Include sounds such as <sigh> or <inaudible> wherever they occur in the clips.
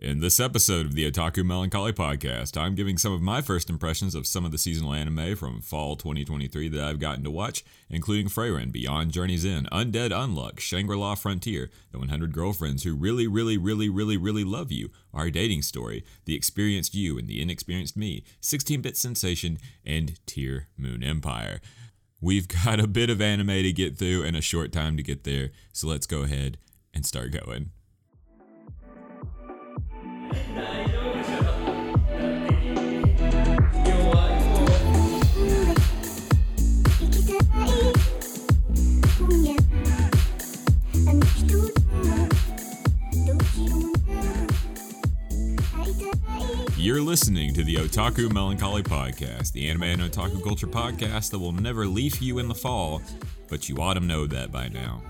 In this episode of the Otaku Melancholy Podcast, I'm giving some of my first impressions of some of the seasonal anime from fall 2023 that I've gotten to watch, including Frieren, Beyond Journey's End, Undead Unluck, Shangri-La Frontier, The 100 Girlfriends Who Really, Really, Really, Really, Really Love You, Our Dating Story, The Experienced You and the Inexperienced Me, 16-Bit Sensation, and Tear Moon Empire. We've <laughs> got a bit of anime to get through and a short time to get there, so let's go ahead and start going. You're listening to the Otaku Melancholy Podcast, the anime and otaku culture podcast that will never leave you in the fall, but you ought to know that by now.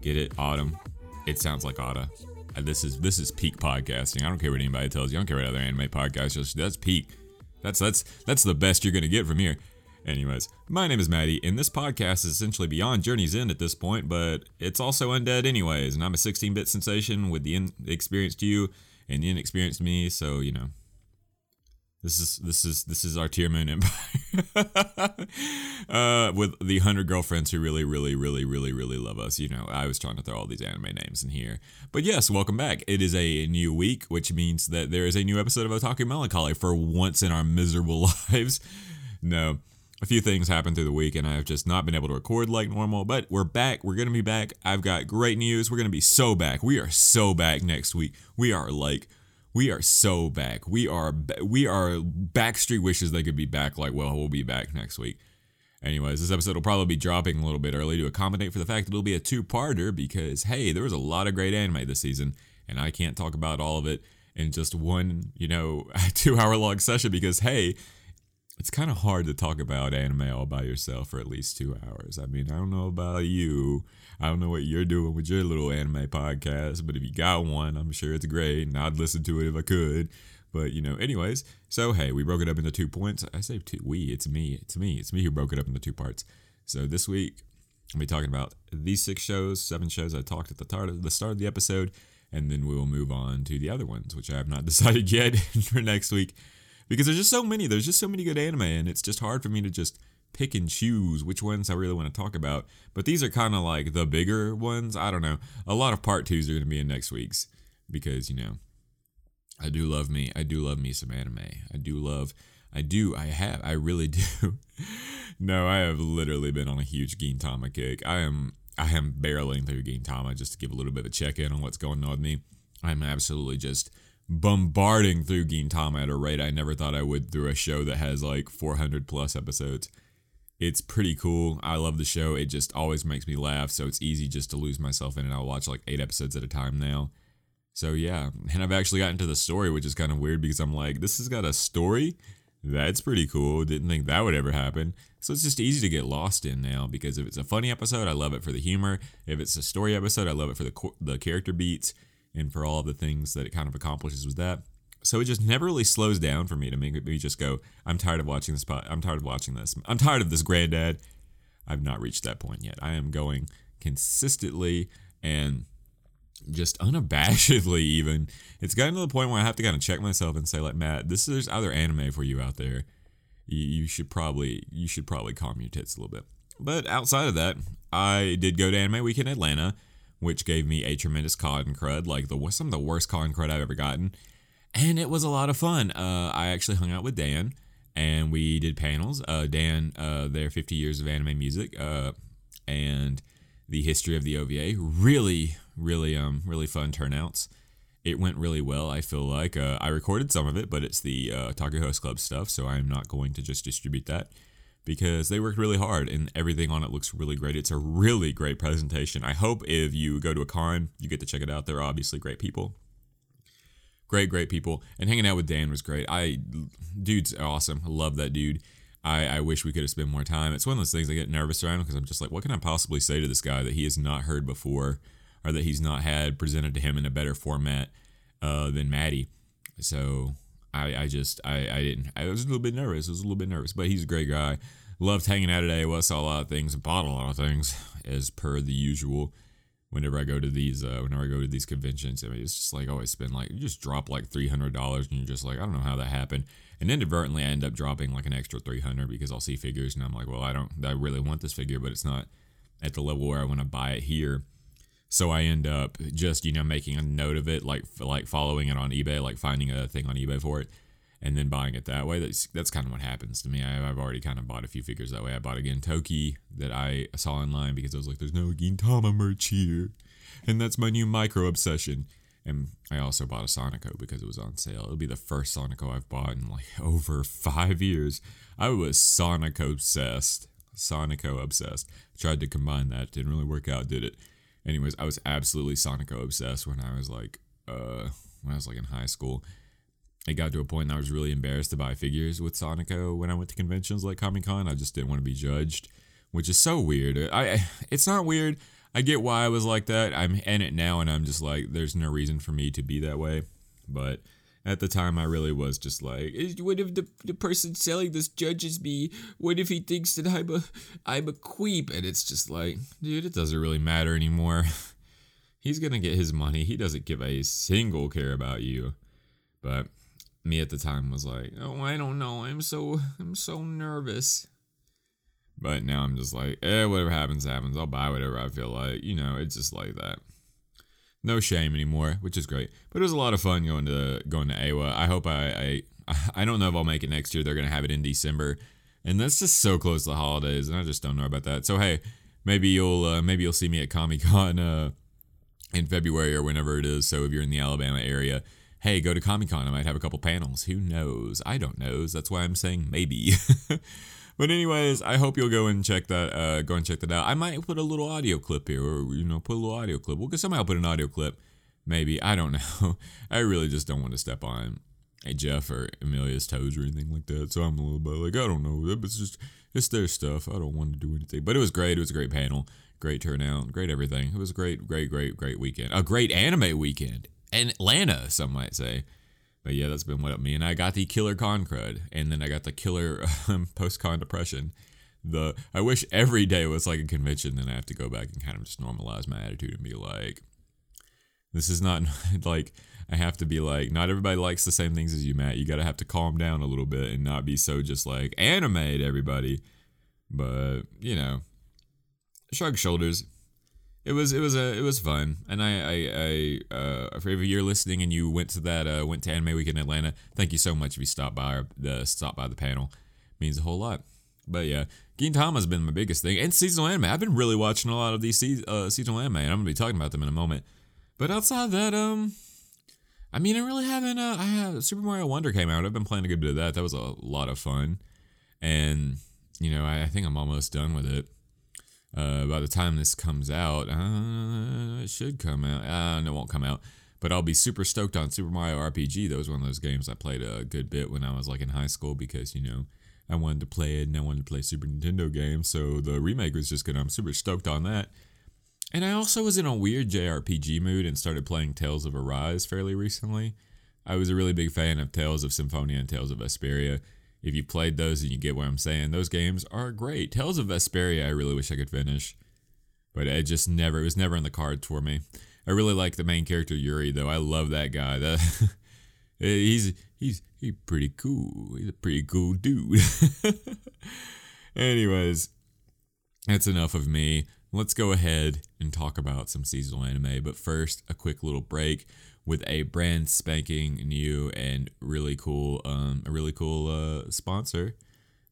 Get it? Autumn. It sounds like Otta. This is this is peak podcasting. I don't care what anybody tells you. I don't care what other anime podcasts. Just that's peak. That's that's that's the best you're gonna get from here. Anyways, my name is Maddie, and this podcast is essentially beyond Journey's End at this point, but it's also undead anyways. And I'm a 16-bit sensation with the inexperienced you and the inexperienced me. So you know, this is this is this is our Tear Moon Empire <laughs> uh, with the hundred girlfriends who really, really, really, really, really love us. You know, I was trying to throw all these anime names in here, but yes, welcome back. It is a new week, which means that there is a new episode of Otaku Melancholy for once in our miserable <laughs> lives. No, a few things happened through the week, and I've just not been able to record like normal. But we're back. We're gonna be back. I've got great news. We're gonna be so back. We are so back next week. We are like we are so back. We are we are Backstreet wishes they could be back. Like, well, we'll be back next week. Anyways, this episode will probably be dropping a little bit early to accommodate for the fact that it'll be a two-parter because hey, there was a lot of great anime this season, and I can't talk about all of it in just one, you know, <laughs> two-hour-long session because hey, it's kind of hard to talk about anime all by yourself for at least two hours. I mean, I don't know about you. I don't know what you're doing with your little anime podcast, but if you got one, I'm sure it's great, and I'd listen to it if I could. But you know, anyways, so hey, we broke it up into two points. I say two, we, it's me, it's me, it's me who broke it up into two parts. So this week, I'll be talking about these six shows, seven shows I talked at the of the start of the episode, and then we will move on to the other ones, which I have not <laughs> decided yet for next week because there's just so many. There's just so many good anime, and it's just hard for me to just pick and choose which ones I really want to talk about. But these are kind of like the bigger ones. I don't know. A lot of part twos are going to be in next week's because you know, I do love me. I do love me some anime. I do love. I do. I have. I really <laughs> do. no, I have literally been on a huge Gintama kick. I am. I am barreling through Gintama just to give a little bit of a check in on what's going on with me. I'm absolutely just bombarding through Gintama at a rate I never thought I would through a show that has like 400 plus episodes. It's pretty cool. I love the show. It just always makes me laugh, so it's easy just to lose myself in it. I'll watch like eight episodes at a time now. So yeah, and I've actually gotten to the story, which is kind of weird because I'm like, this has got a story. That's pretty cool. Didn't think that would ever happen. So it's just easy to get lost in now because if it's a funny episode, I love it for the humor. If it's a story episode, I love it for the the character beats and for all of the things that it kind of accomplishes with that. So it just never really slows down for me to make me just go, I'm tired of watching this. Pot. I'm tired of watching this. I'm tired of this, granddad. I've not reached that point yet. I am going consistently and just unabashedly <laughs> even. It's gotten to the point where I have to kind of check myself and say, like, Matt, this is there's other anime for you out there. You, you should probably you should probably calm your tits a little bit. But outside of that, I did go to Anime Weekend Atlanta, which gave me a tremendous con crud, like the some of the worst con crud I've ever gotten and it was a lot of fun. Uh, I actually hung out with Dan, and we did panels. Uh, Dan, uh, their 50 years of anime music, uh, and the history of the OVA. Really, really, um, really fun turnouts. It went really well. I feel like uh, I recorded some of it, but it's the uh, Otaku Host Club stuff, so I'm not going to just distribute that because they worked really hard and everything on it looks really great. It's a really great presentation. I hope if you go to a con, you get to check it out. They're obviously great people great, great people. And hanging out with Dan was great. I, dude's awesome. I love that dude. I, I wish we could have spent more time. It's one of those things I get nervous around because I'm just like, what can I possibly say to this guy that he has not heard before or that he's not had presented to him in a better format uh, than Maddie? So I, I just, I, I didn't, I was a little bit nervous. I was a little bit nervous, but he's a great guy. Loved hanging out today. Well, saw a lot of things, bought a lot of things as per the usual. Whenever I go to these uh, whenever I go to these conventions. I mean, it's just like always spend like you just drop like three hundred dollars, and you're just like I don't know how that happened. And inadvertently, I end up dropping like an extra three hundred because I'll see figures, and I'm like, well, I don't, I really want this figure, but it's not at the level where I want to buy it here. So I end up just you know making a note of it, like like following it on eBay, like finding a thing on eBay for it, and then buying it that way. That's that's kind of what happens to me. I, have already kind of bought a few figures that way. I bought a Gintoki that I saw online because I was like, "There's no Gintama merch here," and that's my new micro obsession. And I also bought a Sonico because it was on sale. It'll be the first Sonico I've bought in like <laughs> over five years. I was Sonico obsessed. Sonico obsessed. Tried to combine that. Didn't really work out, did it? Anyways, I was absolutely Sonico obsessed when I was like, uh, when I was like in high school it got to a point that I was really embarrassed to buy figures with Sonico when I went to conventions like Comic Con. I just didn't want to be judged, which is so weird. I it's not weird. I get why I was like that. I'm in it now, and I'm just like, there's no reason for me to be that way. But at the time, I really was just like, what if the, the person selling this judges me? What if he thinks that I'm a I'm a queep? And it's just like, dude, it doesn't really matter anymore. <laughs> He's gonna get his money. He doesn't give a single care about you. But me at the time was like, "Oh, I don't know. I'm so I'm so nervous." But now I'm just like, "Eh, whatever happens happens. I'll buy whatever I feel like." You know, it's just like that. No shame anymore, which is great. But it was a lot of fun going to going to AWA. I hope I I I don't know if I'll make it next year. They're going to have it in December. And that's just so close to the holidays, and I just don't know about that. So hey, maybe you'll uh, maybe you'll see me at Comic Con uh, in February or whenever it is. So if you're in the Alabama area, hey, go to Comic Con. I might have a couple panels. Who knows? I don't know. That's why I'm saying maybe. <laughs> but anyways, I hope you'll go and check that. Uh, go and check that out. I might put a little audio clip here, or you know, put a little audio clip. Well, put an audio clip. Maybe I don't <laughs> know. I really just don't want to step on a Jeff or Amelia's toes or anything like that. So I'm a little bit like I don't know. It's just it's their stuff. I don't want to do anything. But it was great. It was a great panel. Great turnout. Great everything. It was a great, great, great, great weekend. A great anime weekend Atlanta, some might say. But yeah, that's been what up me. And I got the killer con crud, and then I got the killer <laughs> um, post con depression. The I wish every day was like a convention, then I have to go back and kind of just normalize my attitude and be like, this is not <laughs> like I have to be like, not everybody likes the same things as you, Matt. You gotta have to calm down a little bit and not be so just like animate everybody. But you know, shrug shoulders it was it was a it was fun, and I I, I uh, if you're listening and you went to that uh, went to Anime Weekend Atlanta, thank you so much if you stopped by our, the stopped by the panel, it means a whole lot. But yeah, Gintama has been my biggest thing, and seasonal anime. I've been really watching a lot of these se- uh, seasonal anime, and I'm gonna be talking about them in a moment. But outside that, um, I mean, I really haven't. Uh, I have Super Mario Wonder came out. I've been playing a good bit of that. That was a lot of fun, and you know, I, I think I'm almost done with it. Uh, by the time this comes out, uh, it should come out. Uh, it won't come out. But I'll be super stoked on Super Mario RPG. That was one of those games I played a good bit when I was like in high school because, you know, I wanted to play it and I wanted to play Super Nintendo games. So the remake was just good. I'm super stoked on that. And I also was in a weird JRPG mood and started playing Tales of Arise fairly recently. I was a really big fan of Tales of Symphonia and Tales of Vesperia if you played those and you get what I'm saying, those games are great. Tales of Vesperia, I really wish I could finish, but it just never, it was never in the cards for me. I really like the main character Yuri though. I love that guy. That <laughs> he's he's he's pretty cool. He's a pretty cool dude. <laughs> Anyways, that's enough of me. Let's go ahead and talk about some seasonal anime. But first, a quick little break with a brand spanking new and really cool, um, a really cool uh, sponsor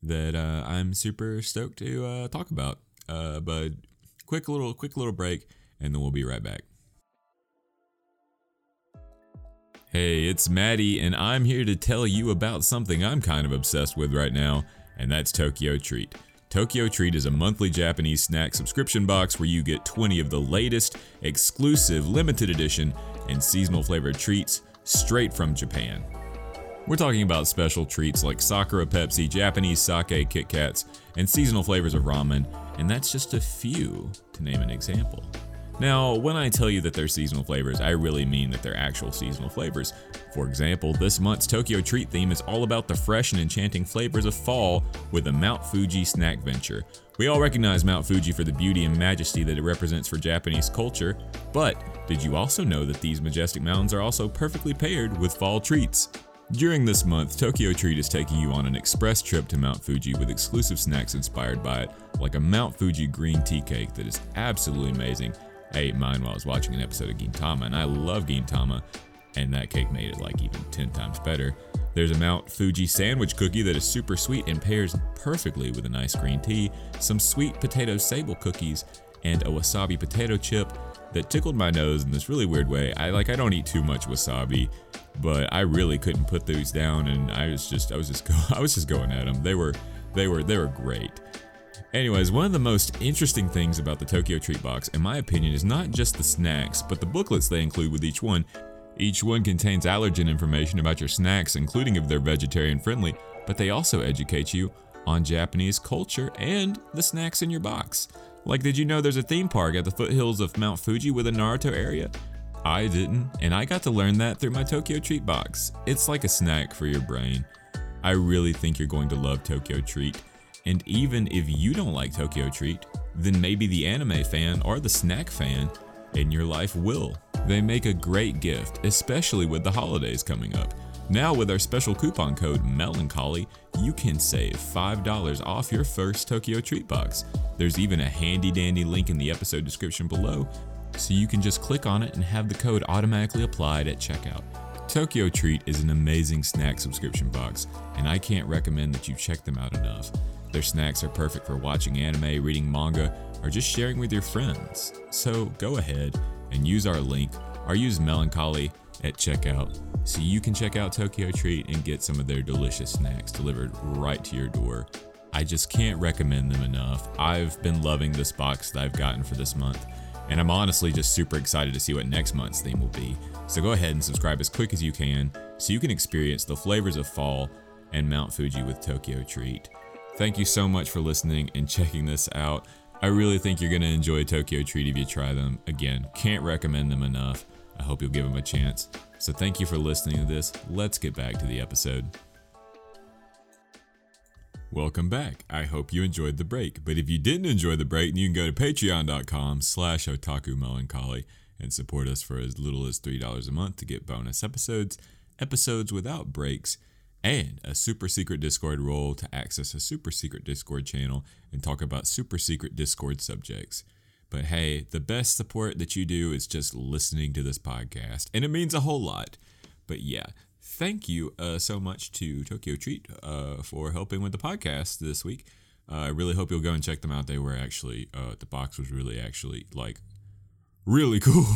that uh, I'm super stoked to uh, talk about. Uh, but quick little, quick little break, and then we'll be right back. Hey, it's Maddie, and I'm here to tell you about something I'm kind of obsessed with right now, and that's Tokyo Treat. Tokyo Treat is a monthly Japanese snack subscription box where you get 20 of the latest, exclusive, limited edition, and seasonal flavored treats straight from Japan. We're talking about special treats like Sakura Pepsi, Japanese sake Kit Kats, and seasonal flavors of ramen, and that's just a few, to name an example. Now, when I tell you that they're seasonal flavors, I really mean that they're actual seasonal flavors. For example, this month's Tokyo Treat theme is all about the fresh and enchanting flavors of fall with a Mount Fuji snack venture. We all recognize Mount Fuji for the beauty and majesty that it represents for Japanese culture, but did you also know that these majestic mountains are also perfectly paired with fall treats? During this month, Tokyo Treat is taking you on an express trip to Mount Fuji with exclusive snacks inspired by it, like a Mount Fuji green tea cake that is absolutely amazing I ate mine while I was watching an episode of Gintama, and I love Gintama, and that cake made it like even 10 times better. There's a Mount Fuji sandwich cookie that is super sweet and pairs perfectly with a nice green tea, some sweet potato sable cookies, and a wasabi potato chip that tickled my nose in this really weird way. I like I don't eat too much wasabi, but I really couldn't put those down and I was just I was just go, <laughs> I was just going at them. They were they were they were great. Anyways, one of the most interesting things about the Tokyo Treat Box, in my opinion, is not just the snacks, but the booklets they include with each one. Each one contains allergen information about your snacks, including if they're vegetarian friendly, but they also educate you on Japanese culture and the snacks in your box. Like, did you know there's a theme park at the foothills of Mount Fuji with a Naruto area? I didn't, and I got to learn that through my Tokyo Treat box. It's like a snack for your brain. I really think you're going to love Tokyo Treat. And even if you don't like Tokyo Treat, then maybe the anime fan or the snack fan in your life will. They make a great gift, especially with the holidays coming up. Now, with our special coupon code Melancholy, you can save $5 off your first Tokyo Treat box. There's even a handy dandy link in the episode description below, so you can just click on it and have the code automatically applied at checkout. Tokyo Treat is an amazing snack subscription box, and I can't recommend that you check them out enough. Their snacks are perfect for watching anime, reading manga, or just sharing with your friends. So go ahead and use our link or use Melancholy at checkout so you can check out Tokyo Treat and get some of their delicious snacks delivered right to your door. I just can't recommend them enough. I've been loving this box that I've gotten for this month, and I'm honestly just super excited to see what next month's theme will be. So go ahead and subscribe as quick as you can so you can experience the flavors of fall and Mount Fuji with Tokyo Treat. Thank you so much for listening and checking this out. I really think you're going to enjoy Tokyo Treat if you try them. Again, can't recommend them enough. I hope you'll give them a chance. So thank you for listening to this. Let's get back to the episode. Welcome back. I hope you enjoyed the break. But if you didn't enjoy the break, you can go to patreon.com slash otaku melancholy and support us for as little as $3 a month to get bonus episodes, episodes without breaks, and a super secret Discord role to access a super secret Discord channel and talk about super secret Discord subjects. But hey, the best support that you do is just listening to this podcast, and it means a whole lot. But yeah, thank you uh, so much to Tokyo Treat uh, for helping with the podcast this week. Uh, I really hope you'll go and check them out. They were actually, uh, the box was really actually like really <laughs> cool.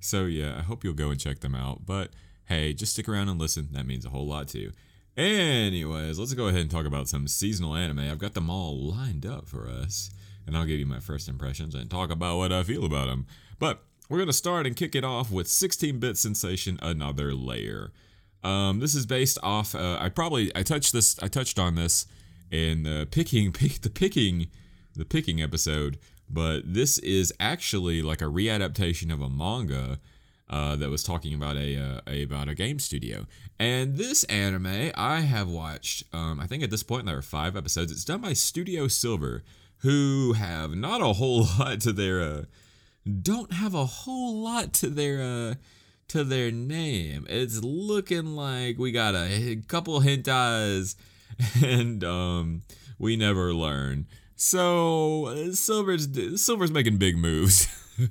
So yeah, I hope you'll go and check them out. But hey, just stick around and listen. That means a whole lot too. Anyways, let's go ahead and talk about some seasonal anime. I've got them all lined up for us, and I'll give you my first impressions and talk about what I feel about them. But we're going to start and kick it off with 16 bit sensation Another Layer. Um, this is based off. Uh, I probably I touched this. I touched on this in the picking, pick, <laughs> the picking, the picking episode. But this is actually like a readaptation of a manga uh, that was talking about a, uh, a, about a game studio. And this anime I have watched. Um, I think at this point there are five episodes. It's done by Studio Silver, who have not a whole <laughs> lot to their uh, don't have a whole lot to their uh, to their name. It's looking like we got a couple hentais, <laughs> and um, we never learn. So Silver's Silver's making big moves. <laughs>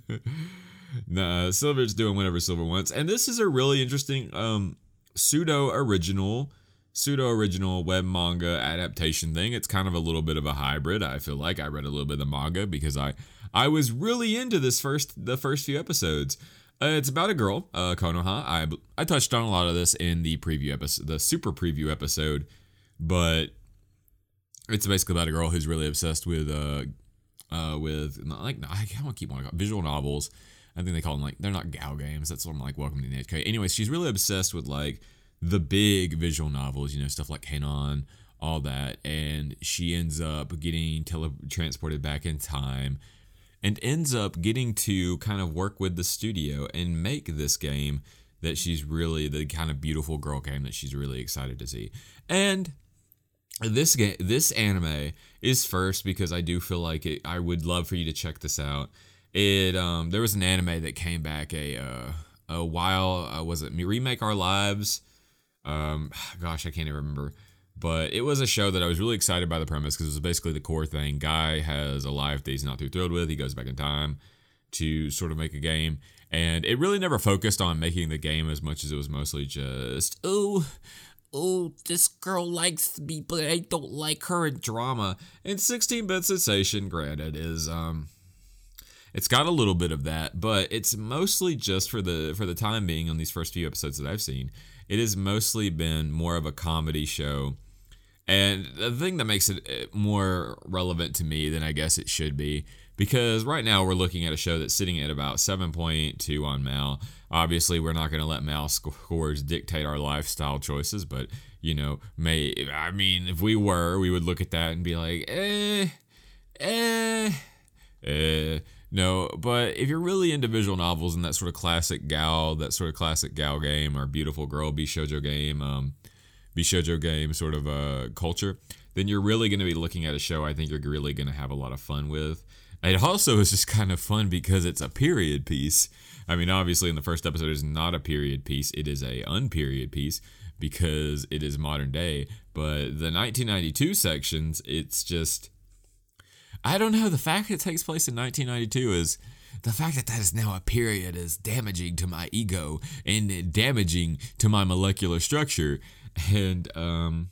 nah, Silver's doing whatever Silver wants. And this is a really interesting um, pseudo original pseudo original web manga adaptation thing. It's kind of a little bit of a hybrid. I feel like I read a little bit of the manga because I I was really into this first the first few episodes. Uh, it's about a girl, uh, Konoha. I I touched on a lot of this in the preview episode, the super preview episode, but it's basically about a girl who's really obsessed with uh uh with like I can't keep on visual novels I think they call them like they're not Gal games. That's what I'm like Welcome to the NHK. Anyways, she's really obsessed with like the big visual novels, you know, stuff like Kanon, all that, and she ends up getting tele- transported back in time. and ends up getting to kind of work with the studio and make this game that she's really the kind of beautiful girl game that she's really excited to see. And this game this anime is first because I do feel like it I would love for you to check this out. It um there was an anime that came back a uh, a while uh, was it remake our lives um <sighs> gosh I can't even remember but it was a show that I was really excited by the premise because it was basically the core thing. Guy has a life that he's not too thrilled with. He goes back in time to sort of make a game. And it really never focused on making the game as much as it was mostly just, oh, oh, this girl likes me, but I don't like her in drama. And 16 bit sensation, granted, is um it's got a little bit of that, but it's mostly just for the for the time being on these first few episodes that I've seen. It has mostly been more of a comedy show and the thing that makes it eh, more relevant to me than I guess it should be, because right now we're looking at a show that's sitting at about 7.2 on Mal. Obviously, we're not going to let Mal scores dictate our lifestyle choices, but you know, may I mean, if we were, we would look at that and be like, eh, eh, eh. No, but if you're really into visual novels and that sort of classic gal, that sort of classic gal game or beautiful girl bishojo game, um, bishojo game sort of uh, culture, then you're really going to be looking at a show I think you're really going to have a lot of fun with. It also is just kind of fun because it's a period piece. I mean, obviously, in the first episode, it's not a period piece; it is a unperiod piece because it is modern day. But the 1992 sections, it's just I don't know. The fact that it takes place in 1992 is the fact that that is now a period is damaging to my ego and damaging to my molecular structure and um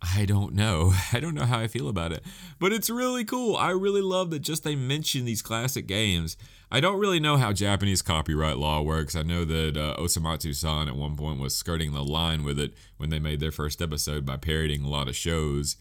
I don't know. <laughs> I don't know how I feel about it. But it's really cool. I really love that just they mention these classic games. I don't really know how Japanese copyright law works. I know that uh, Osomatsu-san at one point was skirting the line with it when they made their first episode by parodying a lot of shows.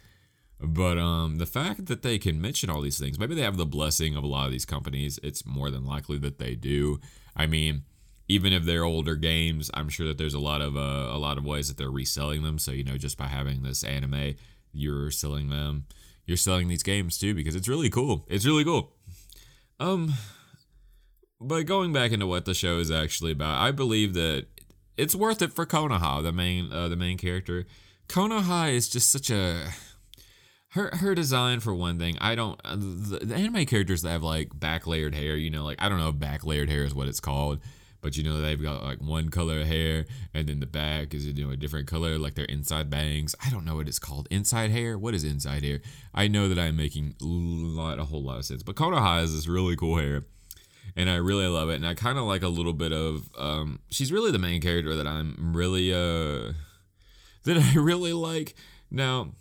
But um, the fact that they can mention all these things, maybe they have the blessing of a lot of these companies. It's more than likely that they do. I mean, even if they're older games, I'm sure that there's a lot of uh, a lot of ways that they're reselling them. So you know, just by having this anime, you're selling them. You're selling these games too because it's really cool. It's really cool. Um, but going back into what the show is actually about, I believe that it's worth it for Konoha, the main uh, the main character. Konoha is just such a her her design for one thing. I don't uh, the, the anime characters that have like back layered hair. You know, like I don't know if back layered hair is what it's called but you know they've got like one color of hair and then the back is you know a different color like their inside bangs i don't know what it's called inside hair what is inside hair i know that i'm making a lot a whole lot of sense but konoha has this really cool hair and i really love it and i kind of like a little bit of um she's really the main character that i'm really uh that <laughs> i really like now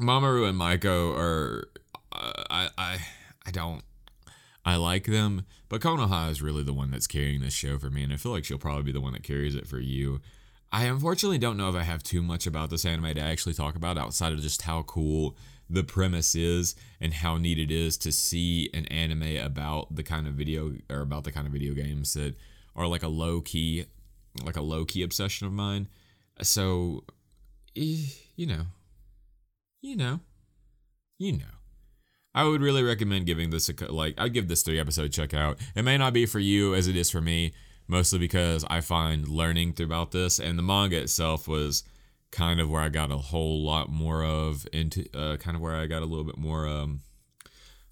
mamoru and maiko are uh, i i i don't I like them, but Konoha is really the one that's carrying this show for me, and I feel like she'll probably be the one that carries it for you. I unfortunately don't know if I have too much about this anime to actually talk about outside of just how cool the premise is and how neat it is to see an anime about the kind of video or about the kind of video games that are like a low key like a low key obsession of mine. So you know, you know, you know. I would really recommend giving this a like. I'd give this three episode check out. It may not be for you as it is for me, mostly because I find learning throughout this and the manga itself was kind of where I got a whole lot more of into uh, kind of where I got a little bit more um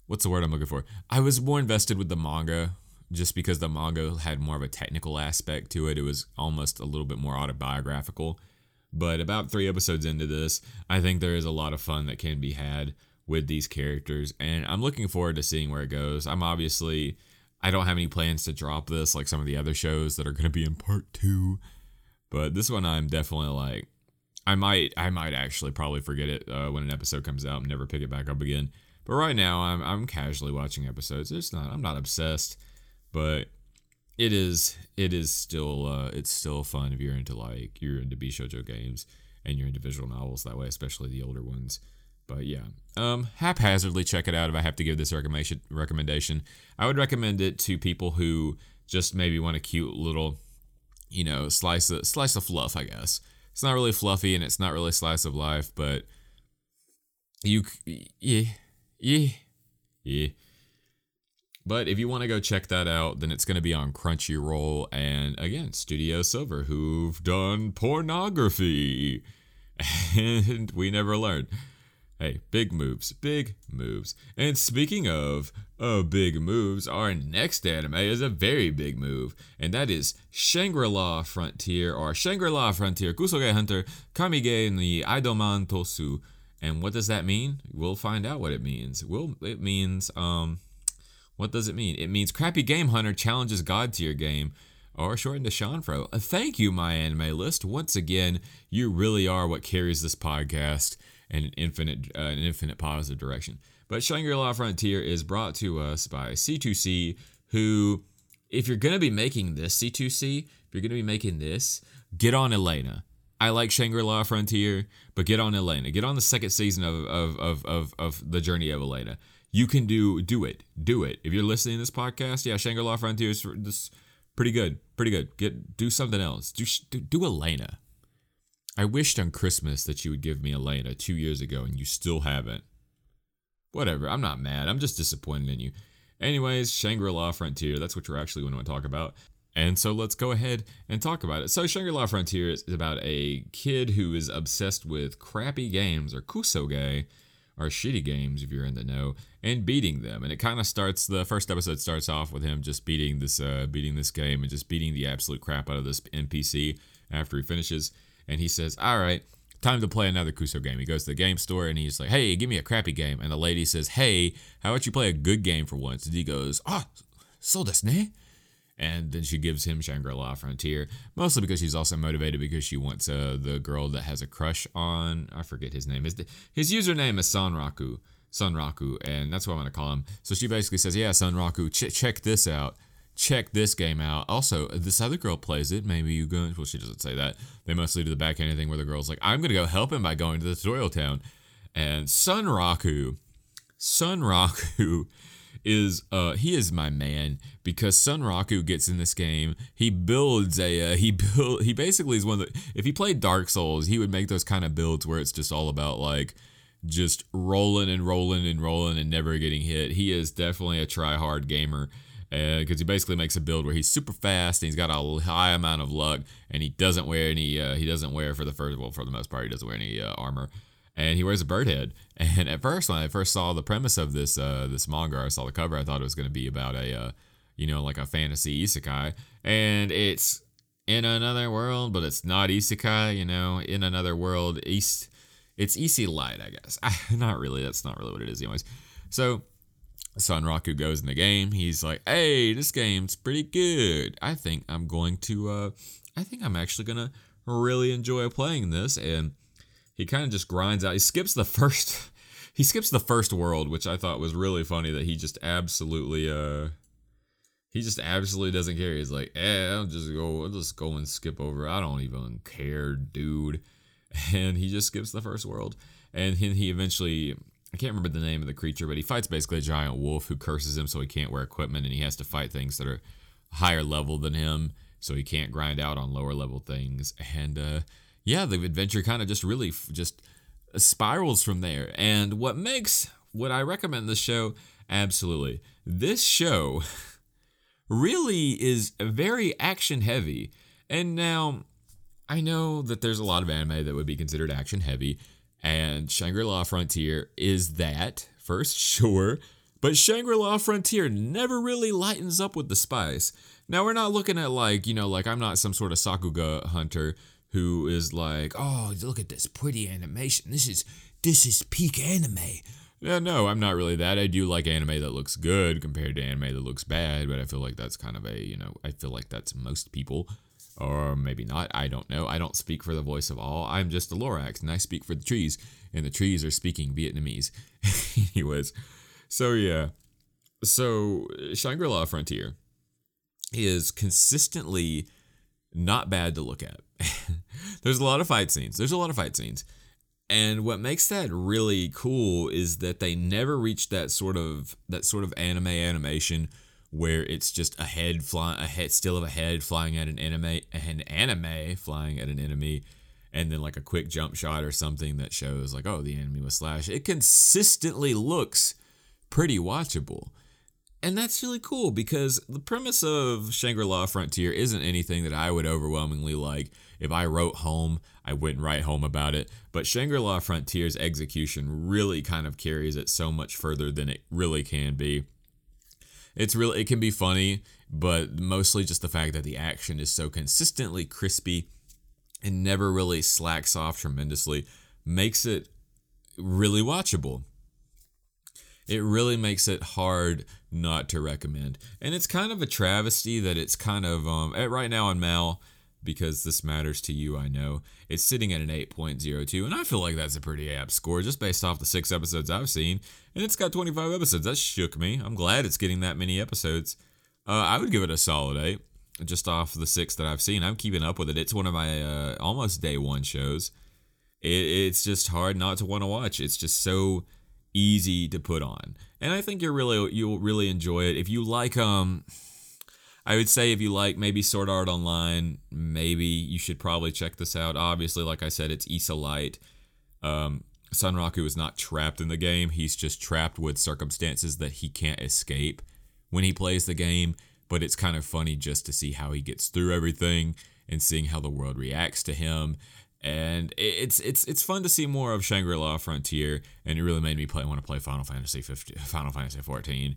what's the word I'm looking for? I was more invested with the manga just because the manga had more of a technical aspect to it. It was almost a little bit more autobiographical. But about 3 episodes into this, I think there is a lot of fun that can be had with these characters and I'm looking forward to seeing where it goes. I'm obviously I don't have any plans to drop this like some of the other shows that are going to be in part 2, but this one I'm definitely like I might I might actually probably forget it uh, when an episode comes out and never pick it back up again. But right now I'm I'm casually watching episodes. It's not I'm not obsessed, but it is it is still uh, it's still fun if you're into like you're into Bishojo games and you're into visual novels that way, especially the older ones. But yeah, um, haphazardly check it out if I have to give this recommendation. Recommendation, I would recommend it to people who just maybe want a cute little, you know, slice of slice of fluff. I guess it's not really fluffy and it's not really slice of life, but you, yeah, yeah, yeah. But if you want to go check that out, then it's going to be on Crunchyroll and again, Studio Silver, who've done pornography. <laughs> And we never learned. Hey, big moves, big moves. And speaking of big moves, our next anime is a very big move, and that is Shangri-La Frontier, or Shangri-La Frontier Kusoge Hunter Kamige ni Aidoman Tosu. And what does that mean? We'll find out what it means. Will it means um what does it mean? It means crappy game hunter challenges god to your game or shortened to Shanfro. Uh, thank you, my anime list. Once again, you really are what carries this podcast in an infinite, uh, an infinite positive direction. But Shangri-La Frontier is brought to us by C2C, who, if you're going to be making this C2C, if you're going to be making this, get on Elaina. I like Shangri-La Frontier, but get on Elaina. Get on the second season of, of, of, of, of the journey of Elaina. You can do do it. Do it. If you're listening to this podcast, yeah, Shangri-La Frontier is this pretty good. Pretty good. Get do something else. Do do, do Elaina. I wished on Christmas that you would give me Elaina two years ago, and you still haven't. Whatever. I'm not mad. I'm just disappointed in you. Anyways, Shangri La Frontier, that's what we're actually going to talk about. And so let's go ahead and talk about it. So, Shangri La Frontier is about a kid who is obsessed with crappy games or kusoge, or shitty games if you're in the know, and beating them. And it kind of starts. The first episode starts off with him just beating this, uh, beating this game and just beating the absolute crap out of this NPC after he finishes. And he says, "All right, time to play another Kuso game. He goes to the game store and he's like, hey, give me a crappy game. And the lady says, hey, how about you play a good game for once? And he goes, ah, oh, so desu ne. And then she gives him Shangri-La Frontier, mostly because she's also motivated because she wants uh, the girl that has a crush on, I forget his name. His, his username is Sanraku. Sunraku, and that's what I'm to call him. So she basically says, yeah, Sunraku, ch- check this out check this game out. Also, this other girl plays it. Maybe you go. Well, she doesn't say that. They mostly do the backhand thing where the girl's like, "I'm gonna go help him by going to the tutorial town." And Sunraku, Sunraku is uh he is my man because Sunraku gets in this game. He builds a uh, he <laughs> build he basically is one that if he played Dark Souls, he would make those kind of builds where it's just all about like just rolling and rolling and rolling and never getting hit. He is definitely a try hard gamer because he basically makes a build where he's super fast and he's got a high amount of luck and he doesn't wear any uh, he doesn't wear for the first well for the most part he doesn't wear any uh, armor and he wears a bird head <laughs> and at first when I first saw the premise of this uh, this manga I saw the cover I thought it was going to be about a uh, you know like a fantasy isekai and it's in another world but it's not isekai you know in another world east it's EC light I guess <laughs> not really that's not really what it is anyways so Sunraku goes in the game. He's like, "Hey, this game's pretty good. I think I'm going to. Uh, I think I'm actually gonna really enjoy playing this." And he kind of just grinds out. He skips the first. <laughs> He skips the first world, which I thought was really funny. That he just absolutely. Uh, he just absolutely doesn't care. He's like, "Eh, I'll just go. I'll just go and skip over. I don't even care, dude." <laughs> And he just skips the first world, and he, he eventually I can't remember the name of the creature, but he fights basically a giant wolf who curses him so he can't wear equipment and he has to fight things that are higher level than him so he can't grind out on lower level things. And uh, yeah, the adventure kind of just really f- just spirals from there. And what makes what I recommend this show absolutely this show <laughs> really is very action heavy. And now I know that there's a lot of anime that would be considered action heavy and Shangri La Frontier is that, first, <laughs> sure, but Shangri La Frontier never really lightens up with the spice. Now, we're not looking at like, you know, like I'm not some sort of Sakuga hunter who is like, oh, look at this pretty animation. This is this is peak anime. Yeah, no, I'm not really that. I do like anime that looks good compared to anime that looks bad, but I feel like that's kind of a, you know, I feel like that's most people or maybe not. I don't know. I don't speak for the voice of all. I'm just a Lorax, and I speak for the trees, and the trees are speaking Vietnamese. <laughs> Anyways, so yeah, so Shangri-La Frontier is consistently not bad to look at. <laughs> There's a lot of fight scenes. There's a lot of fight scenes. And what makes that really cool is that they never reach that sort of that sort of anime animation where it's just a head flying a head still of a head flying at an anime an anime flying at an enemy and then like a quick jump shot or something that shows like oh the enemy was slashed it consistently looks pretty watchable and that's really cool because the premise of Shangri-La Frontier isn't anything that I would overwhelmingly like. If I wrote home, I wouldn't write home about it. But Shangri-La Frontier's execution really kind of carries it so much further than it really can be. It's really it can be funny, but mostly just the fact that the action is so consistently crispy and never really slacks off tremendously makes it really watchable it really makes it hard not to recommend. And it's kind of a travesty that it's kind of um right now on Mal because this matters to you, I know. It's sitting at an 8.02 and I feel like that's a pretty apt score just based off the 6 episodes I've seen and it's got 25 episodes. That shook me. I'm glad it's getting that many episodes. Uh, I would give it a solid 8 just off the 6 that I've seen. I'm keeping up with it. It's one of my uh, almost day 1 shows. It, it's just hard not to want to watch. It's just so easy to put on. And I think you're really you'll really enjoy it. If you like um I would say if you like maybe Sword Art Online, maybe you should probably check this out. Obviously, like I said, it's Issa Light. Um Sunraku is not trapped in the game. He's just trapped with circumstances that he can't escape when he plays the game. But it's kind of funny just to see how he gets through everything and seeing how the world reacts to him and it's it's it's fun to see more of Shangri-La Frontier, and it really made me play want to play Final Fantasy 15, Final Fantasy 14,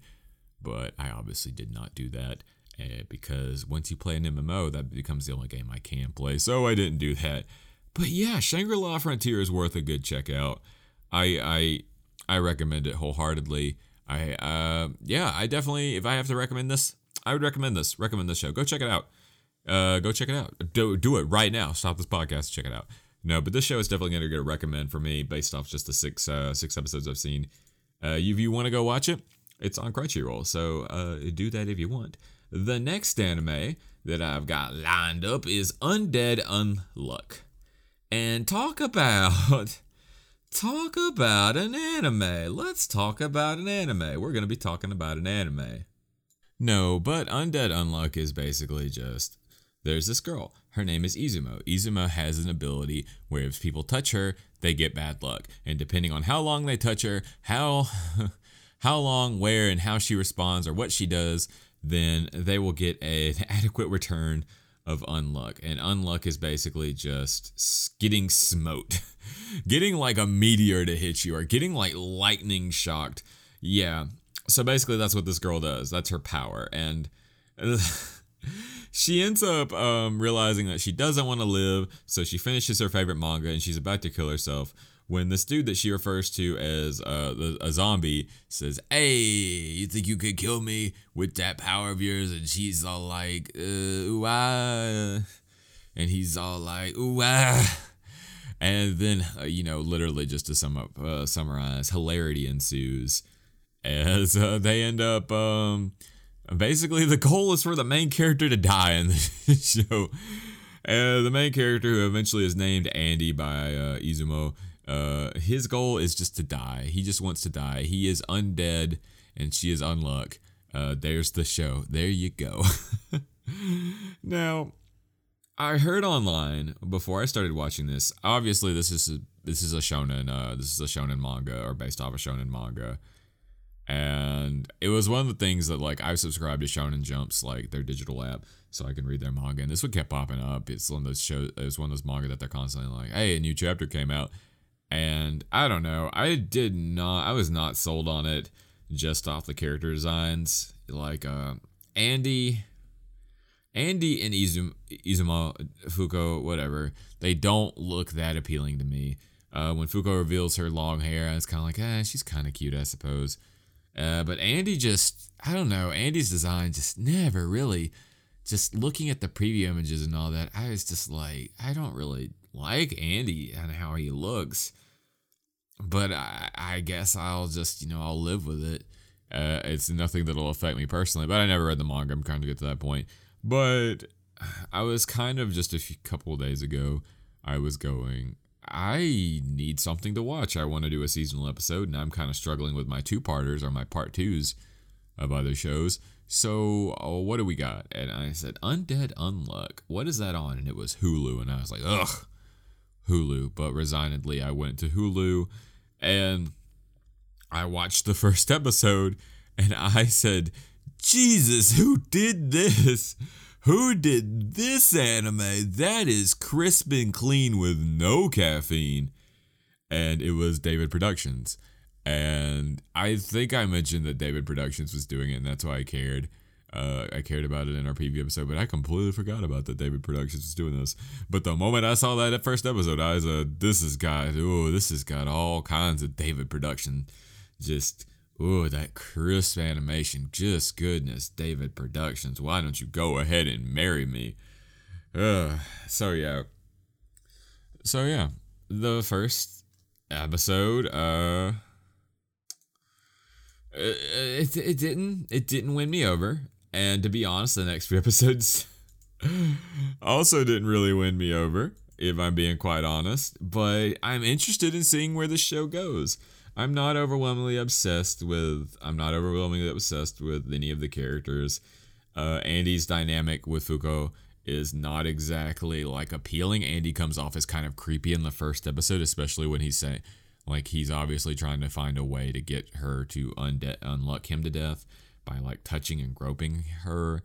but I obviously did not do that uh, because once you play an MMO, that becomes the only game I can play, so I didn't do that. But yeah, Shangri-La Frontier is worth a good check out. I I I recommend it wholeheartedly. I uh yeah, I definitely if I have to recommend this, I would recommend this. Recommend this show. Go check it out uh, go check it out. Do, do it right now. Stop this podcast. Check it out. No, but this show is definitely going to get a recommend for me based off just the six uh, six episodes I've seen. Uh, if you want to go watch it, it's on Crunchyroll, so uh, do that if you want. The next anime that I've got lined up is Undead Unluck, and talk about <laughs> talk about an anime. Let's talk about an anime. We're going to be talking about an anime. No, but Undead Unluck is basically just there's this girl. Her name is Izumo. Izumo has an ability where if people touch her, they get bad luck. And depending on how long they touch her, how <laughs> how long, where, and how she responds or what she does, then they will get an adequate return of unluck. And unluck is basically just getting smote. <laughs> getting like a meteor to hit you or getting like lightning shocked. Yeah. So basically that's what this girl does. That's her power. And <laughs> she ends up um, realizing that she doesn't want to live, so she finishes her favorite manga and she's about to kill herself. When this dude that she refers to as uh, a zombie says, "Hey, you think you could kill me with that power of yours?" and she's all like, uh, "Ooh ah," and he's all like, "Ooh ah." And then, uh, you know, literally just to sum up, uh, summarize, hilarity ensues as uh, they end up um, basically the goal is for the main character to die in the <laughs> show. Uh, the main character, who eventually is named Andy by uh, Izumo, uh, his goal is just to die. He just wants to die. He is undead, and she is unluck. Uh, there's the show. There you go. <laughs> now, I heard online before I started watching this. Obviously, this is a, this is a shonen. Uh, this is a shonen manga or based off a shonen manga and it was one of the things that like I subscribed to Shonen Jumps, like their digital app, so I can read their manga. And this would kept popping up. It's one of those shows. It's one of those manga that they're constantly like, "Hey, a new chapter came out," and I don't know. I did not. I was not sold on it just off the character designs. Like uh, Andy, Andy and Izum, Izuma Fuko, whatever. They don't look that appealing to me. Uh, when Fuko reveals her long hair, it's kind of like, eh, she's kind of cute, I suppose. Uh, but Andy just, I don't know, Andy's design just never really, just looking at the preview images and all that, I was just like, I don't really like Andy and how he looks. But I, I guess I'll just, you know, I'll live with it. Uh, it's nothing that'll affect me personally, but I never read the manga. I'm trying to get to that point. But I was kind of just a few, couple days ago, I was going, I need something to watch. I want to do a seasonal episode, and I'm kind of struggling with my two parters or my part twos of other shows. So, oh, what do we got? And I said, Undead Unluck. What is that on? And it was Hulu. And I was like, ugh, Hulu. But resignedly, I went to Hulu and I watched the first episode and I said, Jesus, who did this? Who did this anime? That is crisp and clean with no caffeine. And it was David Productions. And I think I mentioned that David Productions was doing it, and that's why I cared. Uh, I cared about it in our preview episode, but I completely forgot about that David Productions was doing this. But the moment I saw that first episode, I was uh, this is got, oh, this has got all kinds of David Production. Just, oh, that crisp animation. Just goodness, David Productions. Why don't you go ahead and marry me? Uh, so, yeah. So, yeah. The first episode, uh, it, it didn't it didn't win me over and to be honest, the next few <laughs> episodes also didn't really win me over, if I'm being quite honest. But I'm interested in seeing where the show goes. I'm not overwhelmingly obsessed with. I'm not overwhelmingly obsessed with any of the characters. Uh, Andy's dynamic with Fuko is not exactly like appealing. Andy comes off as kind of creepy in the first episode, especially when he's saying, like, he's obviously trying to find a way to get her to unde- unluck him to death by like touching and groping her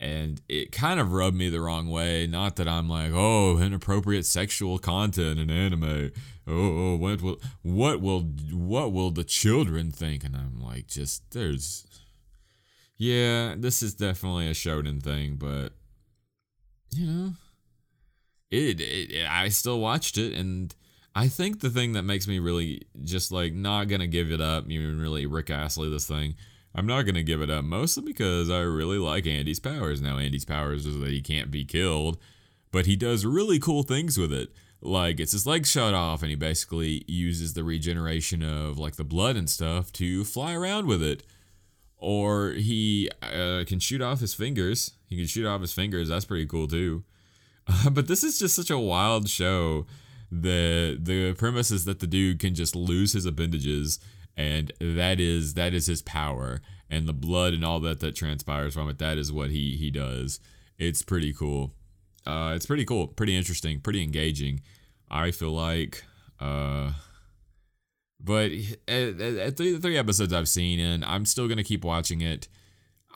and it kind of rubbed me the wrong way. Not that I'm like, oh, inappropriate sexual content in anime. Oh, oh, what will what will what will the children think? And I'm like, just there's, yeah, this is definitely a shonen thing, but you know, it, it I still watched it, and I think the thing that makes me really just like not gonna give it up, even really Rick Astley this thing I'm not going to give it up mostly because I really like Andy's powers. Now, Andy's powers is that he can't be killed, but he does really cool things with it. Like, it's his legs shut off, and he basically uses the regeneration of, like, the blood and stuff to fly around with it. Or he uh, can shoot off his fingers. He can shoot off his fingers. That's pretty cool, too. Uh, <laughs> but this is just such a wild show that the premise is that the dude can just lose his appendages and that is that is his power. And the blood and all that that transpires from it that is what he he does. It's pretty cool. Uh it's pretty cool. Pretty interesting. Pretty engaging. I feel like uh but at, at the three episodes i've seen and i'm still gonna keep watching it.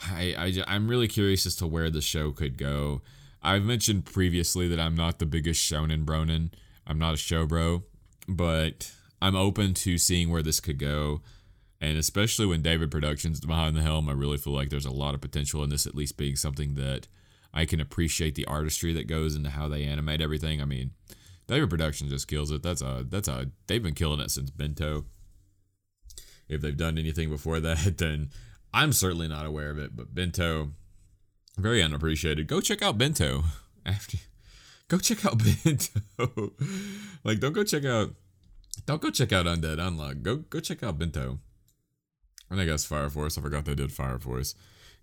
I, I i'm really curious as to where the show could go. I've mentioned previously that i'm not the biggest shonen bronin. I'm not a show bro but I'm open to seeing where this could go. And especially when David Productions behind the helm, I really feel like there's a lot of potential in this at least being something that I can appreciate the artistry that goes into how they animate everything. I mean, David Productions just kills it. That's a that's a they've been killing it since Bento. If they've done anything before <laughs> that, then I'm certainly not aware of it. But Bento, very unappreciated. Go check out Bento. <laughs> After, go check out <laughs> Bento. like, don't go check out don't go check out Undead Unluck. Go go check out Bento. And I guess Fire Force. I forgot they did Fire Force.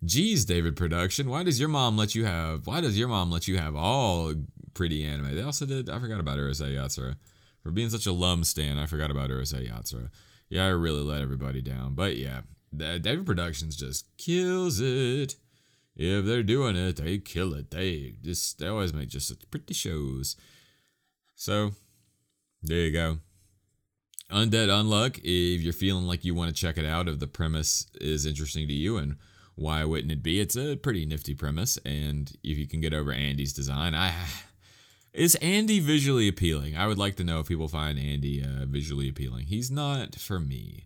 Geez, David Production. Why does your mom let you have? Why does your mom let you have all pretty anime? They also did. I forgot about Urusei Yatsura. For being such a lum stan, I forgot about Urusei Yatsura. Yeah, I really let everybody down. But yeah, David Productions just kills it. If they're doing it, they kill it. They just they always make just such pretty shows. So there you go. Undead Unluck, if you're feeling like you want to check it out, if the premise is interesting to you and why wouldn't it be? It's a pretty nifty premise, and if you can get over Andy's design, I <sighs> is Andy visually appealing? I would like to know if people find Andy uh, visually appealing. He's not for me,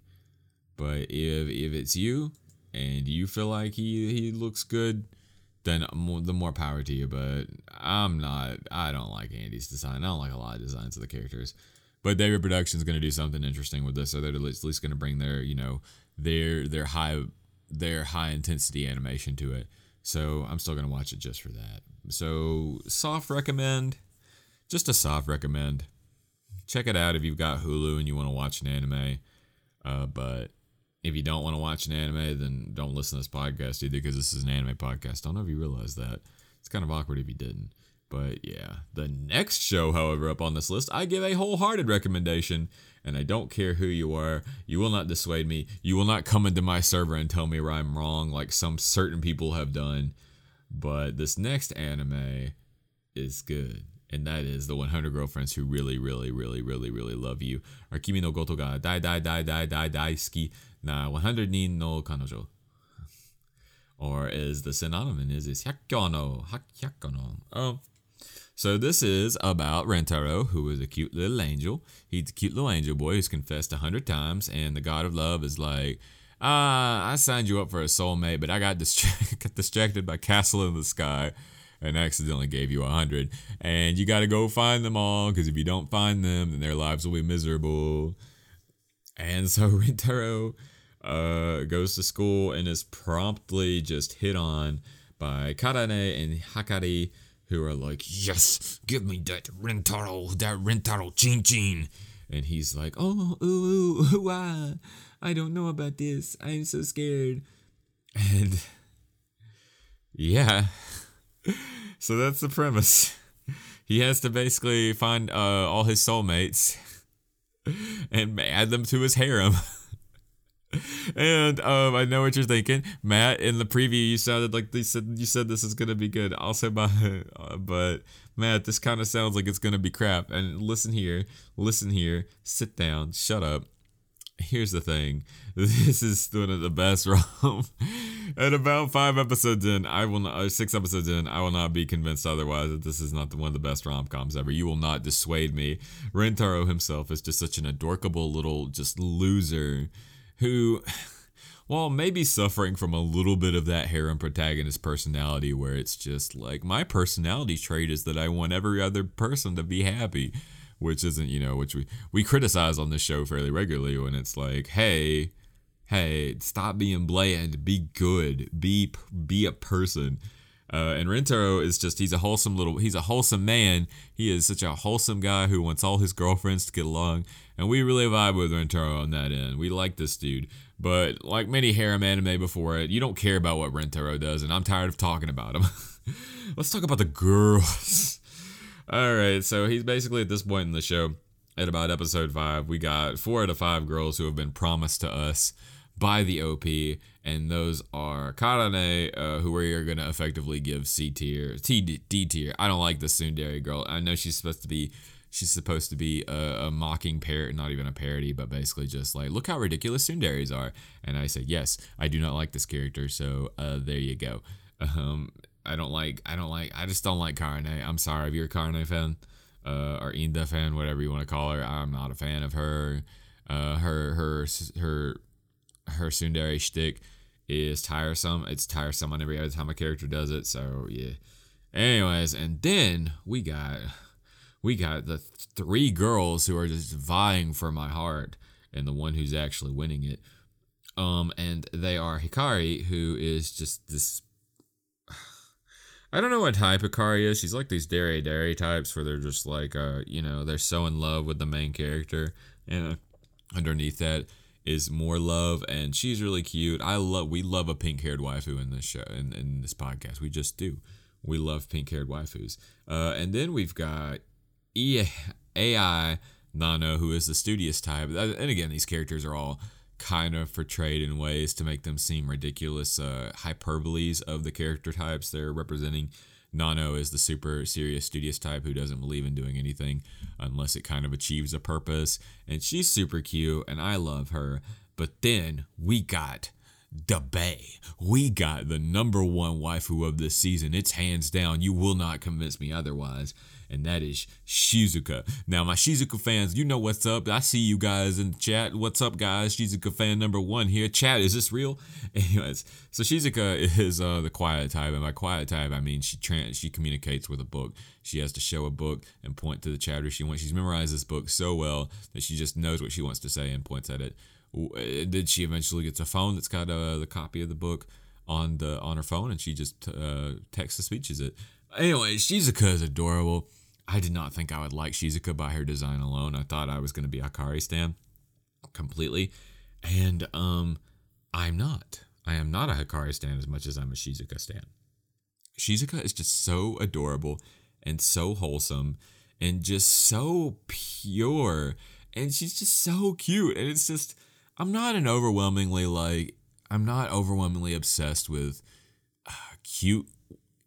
but if if it's you and you feel like he he looks good, then the more power to you. But I'm not. I don't like Andy's design. I don't like a lot of designs of the characters. But David Production's going to do something interesting with this, so they're at least going to bring their, you know, their their high their high intensity animation to it. So I'm still going to watch it just for that. So soft recommend, just a soft recommend. Check it out if you've got Hulu and you want to watch an anime. Uh, but if you don't want to watch an anime, then don't listen to this podcast either because this is an anime podcast. I don't know if you realize that. It's kind of awkward if you didn't. But yeah, the next show, however, up on this list, I give a wholehearted recommendation. And I don't care who you are, you will not dissuade me. You will not come into my server and tell me where I'm wrong, like some certain people have done. But this next anime is good. And that is the 100 girlfriends who really, really, really, really, really love you. Or Kimi no Goto ga dai dai dai dai dai ski na 100 nin no kanojo. or is the synonym is, is Hyakkano. Hyakkano. Oh. Um, So this is about Rentaro, who is a cute little angel. He's a cute little angel boy who's confessed a hundred times, and the god of love is like, ah, I signed you up for a soulmate, but I got, distra- <laughs> got distracted by Castle in the Sky and accidentally gave you a hundred. And you got to go find them all, because if you don't find them, then their lives will be miserable. And so <laughs> Rentaro uh, goes to school and is promptly just hit on by Karane and Hakari, who are like, Yes, give me that Rentaro, that Rentaro Chin Chin. And he's like, Oh, ooh, ooh, <laughs> ah, I don't know about this. I'm so scared. And yeah, <laughs> so that's the premise. He has to basically find uh, all his soulmates <laughs> and add them to his harem. And um, I know what you're thinking, Matt. In the preview, you sounded like they said you said this is gonna be good. Say my, <laughs> uh, but Matt, this kind of sounds like it's gonna be crap. And listen here, listen here, sit down, shut up. Here's the thing. <laughs> This is one of the best <laughs> rom. At about five episodes in, I will not, six episodes in, I will not be convinced otherwise that this is not the, one of the best rom coms ever. You will not dissuade me. Rentaro himself is just such an adorable little just loser who, <sighs> while maybe suffering from a little bit of that harem protagonist personality, where it's just like my personality trait is that I want every other person to be happy, which isn't, you know, which we, we criticize on this show fairly regularly when it's like, hey, hey, stop being bland, be good, be be a person. Uh, and Rentaro is just, he's a wholesome little, he's a wholesome man. He is such a wholesome guy who wants all his girlfriends to get along. And we really vibe with Rentaro on that end. We like this dude. But like many harem anime before it, you don't care about what Rentaro does. And I'm tired of talking about him. <laughs> Let's talk about the girls. <laughs> all right. So he's basically at this point in the show, at about episode five, we got four out of five girls who have been promised to us by the OP, and those are Karane, uh, who we are going to effectively give C tier, T D tier. I don't like the Tsundere girl. I know she's supposed to be. She's supposed to be a, a mocking parrot, not even a parody, but basically just like, look how ridiculous Tsunderes are. And I said, yes, I do not like this character, so uh, there you go. Um, I don't like, I don't like, I just don't like Karane. I'm sorry if you're a Karane fan, uh, or Inda fan, whatever you want to call her. I'm not a fan of her. Uh, her, her, her her tsundere shtick is tiresome. It's tiresome on every other time a character does it. So yeah. Anyways, and then we got we got the three girls who are just vying for my heart, and the one who's actually winning it. Um, and they are Hikari, who is just this. <sighs> I don't know what type Hikari is. She's like these dairy dairy types where they're just like, uh, you know, they're so in love with the main character, and uh, underneath that, is more love and she's really cute. I love we love a pink haired waifu in this show in, in this podcast. We just do. We love pink haired waifus. Uh, and then we've got e- AI Nano, who is the studious type. Uh, and again, these characters are all kind of portrayed in ways to make them seem ridiculous uh, hyperboles of the character types they're representing. Nano is the super serious, studious type who doesn't believe in doing anything unless it kind of achieves a purpose. And she's super cute, and I love her. But then we got the Bay. We got the number one waifu of this season. It's hands down. You will not convince me otherwise and that is Shizuka. Now, my Shizuka fans, you know what's up. I see you guys in the chat. What's up, guys? Shizuka fan number one here. Chat, is this real? <laughs> Anyways, so Shizuka is uh, the quiet type, and by quiet type, I mean she trans- she communicates with a book. She has to show a book and point to the chapter she wants. She's memorized this book so well that she just knows what she wants to say and points at it. Then she eventually gets a phone that's got uh, the copy of the book on the on her phone, and she just uh, text to speeches it. Anyway, Shizuka is adorable. I did not think I would like Shizuka by her design alone. I thought I was going to be Akari stan completely, and um, I'm not. I am not a Hikari stan as much as I'm a Shizuka stan. Shizuka is just so adorable and so wholesome and just so pure, and she's just so cute. And it's just, I'm not an overwhelmingly like, I'm not overwhelmingly obsessed with uh, cute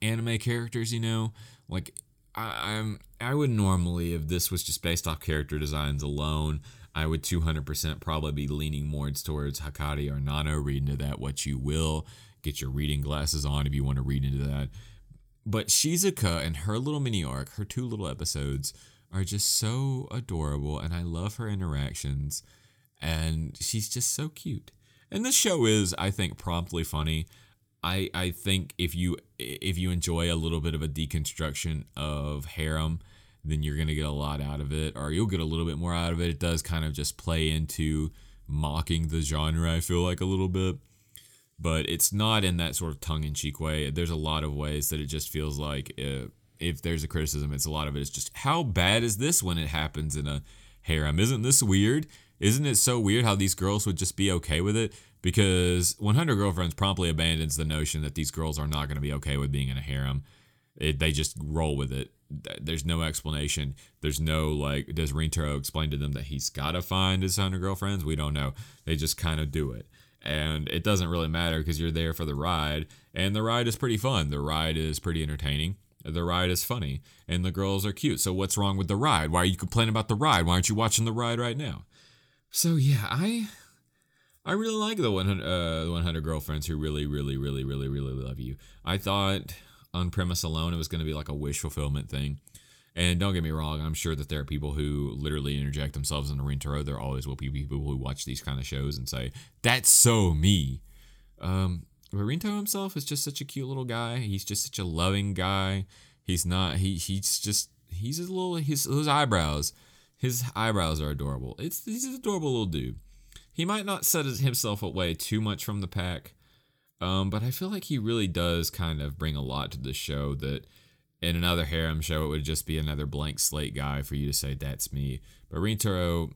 anime characters. You know, like I, I'm I would normally, if this was just based off character designs alone, I would 200% probably be leaning more towards Hakari or Nano. Read into that what you will. get your reading glasses on if you want to read into that. But Shizuka and her little mini arc, her two little episodes, are just so adorable, and I love her interactions, and she's just so cute. And this show is, I think, promptly funny. I I think if you if you enjoy a little bit of a deconstruction of harem, then you're gonna get a lot out of it, or you'll get a little bit more out of it. It does kind of just play into mocking the genre. I feel like a little bit but it's not in that sort of tongue-in-cheek way. There's a lot of ways that it just feels like if, if there's a criticism, it's a lot of it is just how bad is this when it happens in a harem? Isn't this weird? Isn't it so weird how these girls would just be okay with it? Because 100 Girlfriends promptly abandons the notion that these girls are not going to be okay with being in a harem. It, they just roll with it. There's no explanation. There's no like, does Rintaro explain to them that he's got to find his 100 girlfriends? We don't know. They just kind of do it and it doesn't really matter because you're there for the ride and the ride is pretty fun the ride is pretty entertaining the ride is funny and the girls are cute so what's wrong with the ride why are you complaining about the ride why aren't you watching the ride right now so yeah i i really like the 100 uh 100 girlfriends who really really really really really love you i thought on premise alone it was going to be like a wish fulfillment thing and don't get me wrong, I'm sure that there are people who literally interject themselves in the Rintaro. There always will be people who watch these kind of shows and say, that's so me. Um, but Rintaro himself is just such a cute little guy. He's just such a loving guy. He's not, he he's just, he's a little, his, his eyebrows, his eyebrows are adorable. It's, he's an adorable little dude. He might not set himself away too much from the pack, um, but I feel like he really does kind of bring a lot to the show that in another harem show, it would just be another blank slate guy for you to say that's me. But Rintaro,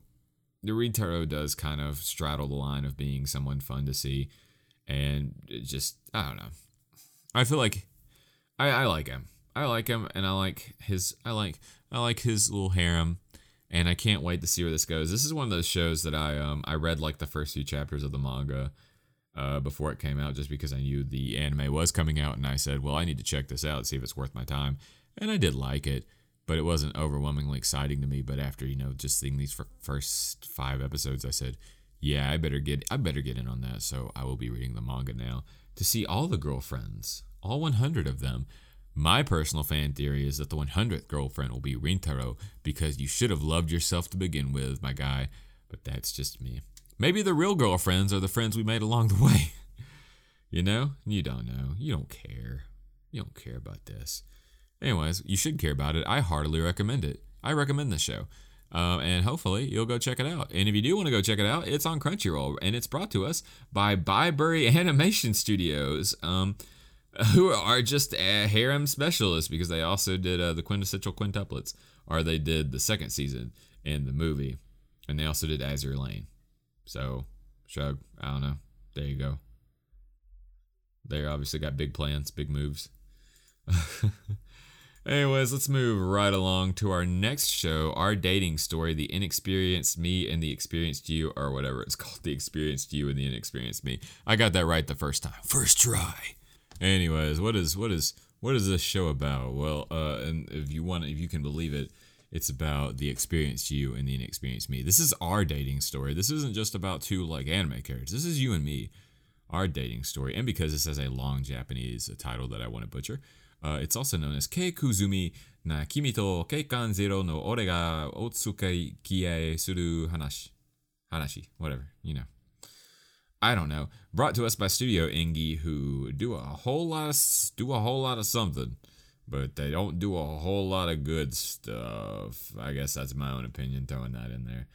the Rintaro does kind of straddle the line of being someone fun to see, and just I don't know. I feel like I, I like him. I like him, and I like his. I like I like his little harem, and I can't wait to see where this goes. This is one of those shows that I um I read like the first few chapters of the manga uh, before it came out just because I knew the anime was coming out and I said, well, I need to check this out, see if it's worth my time. And I did like it, but it wasn't overwhelmingly exciting to me. But after, you know, just seeing these first five episodes, I said, yeah, I better get I better get in on that. So I will be reading the manga now to see all the girlfriends, all 100 of them. My personal fan theory is that the 100th girlfriend will be Rintaro because you should have loved yourself to begin with, my guy. But that's just me. Maybe the real girlfriends are the friends we made along the <laughs> way. you know? You don't know. You don't care. You don't care about this. Anyways, you should care about it. I heartily recommend it. I recommend this show. Um, and hopefully you'll go check it out. And if you do want to go check it out, it's on Crunchyroll, and it's brought to us by Bibury Animation Studios, um, <laughs> who are just harem specialists because they also did uh, the quintessential quintuplets, or they did the second season in the movie, and they also did Azur Lane. So, shrug. I don't know. There you go. They obviously got big plans, big moves. <laughs> Anyways, let's move right along to our next show, our dating story, The Inexperienced Me and the Experienced You, or whatever it's <laughs> called, The Experienced You and the Inexperienced Me. I got that right the first time. First try. Anyways, what is what is what is this show about? Well, uh, and if you want if you can believe it, it's about the experienced you and the inexperienced me. This is our dating story. This isn't just about two like anime characters. This is you and me, our dating story. And because this has a long Japanese title that I want to butcher, uh, it's also known as Keikuzumi na kimi to keikan zero no ore ga otsukai kie suru hanashi. Hanashi, whatever, you know. I don't know. Brought to us by Studio Engi, who do a whole lot of do a whole lot of something but they don't do a whole lot of good stuff. I guess that's my own opinion. Throwing that in there.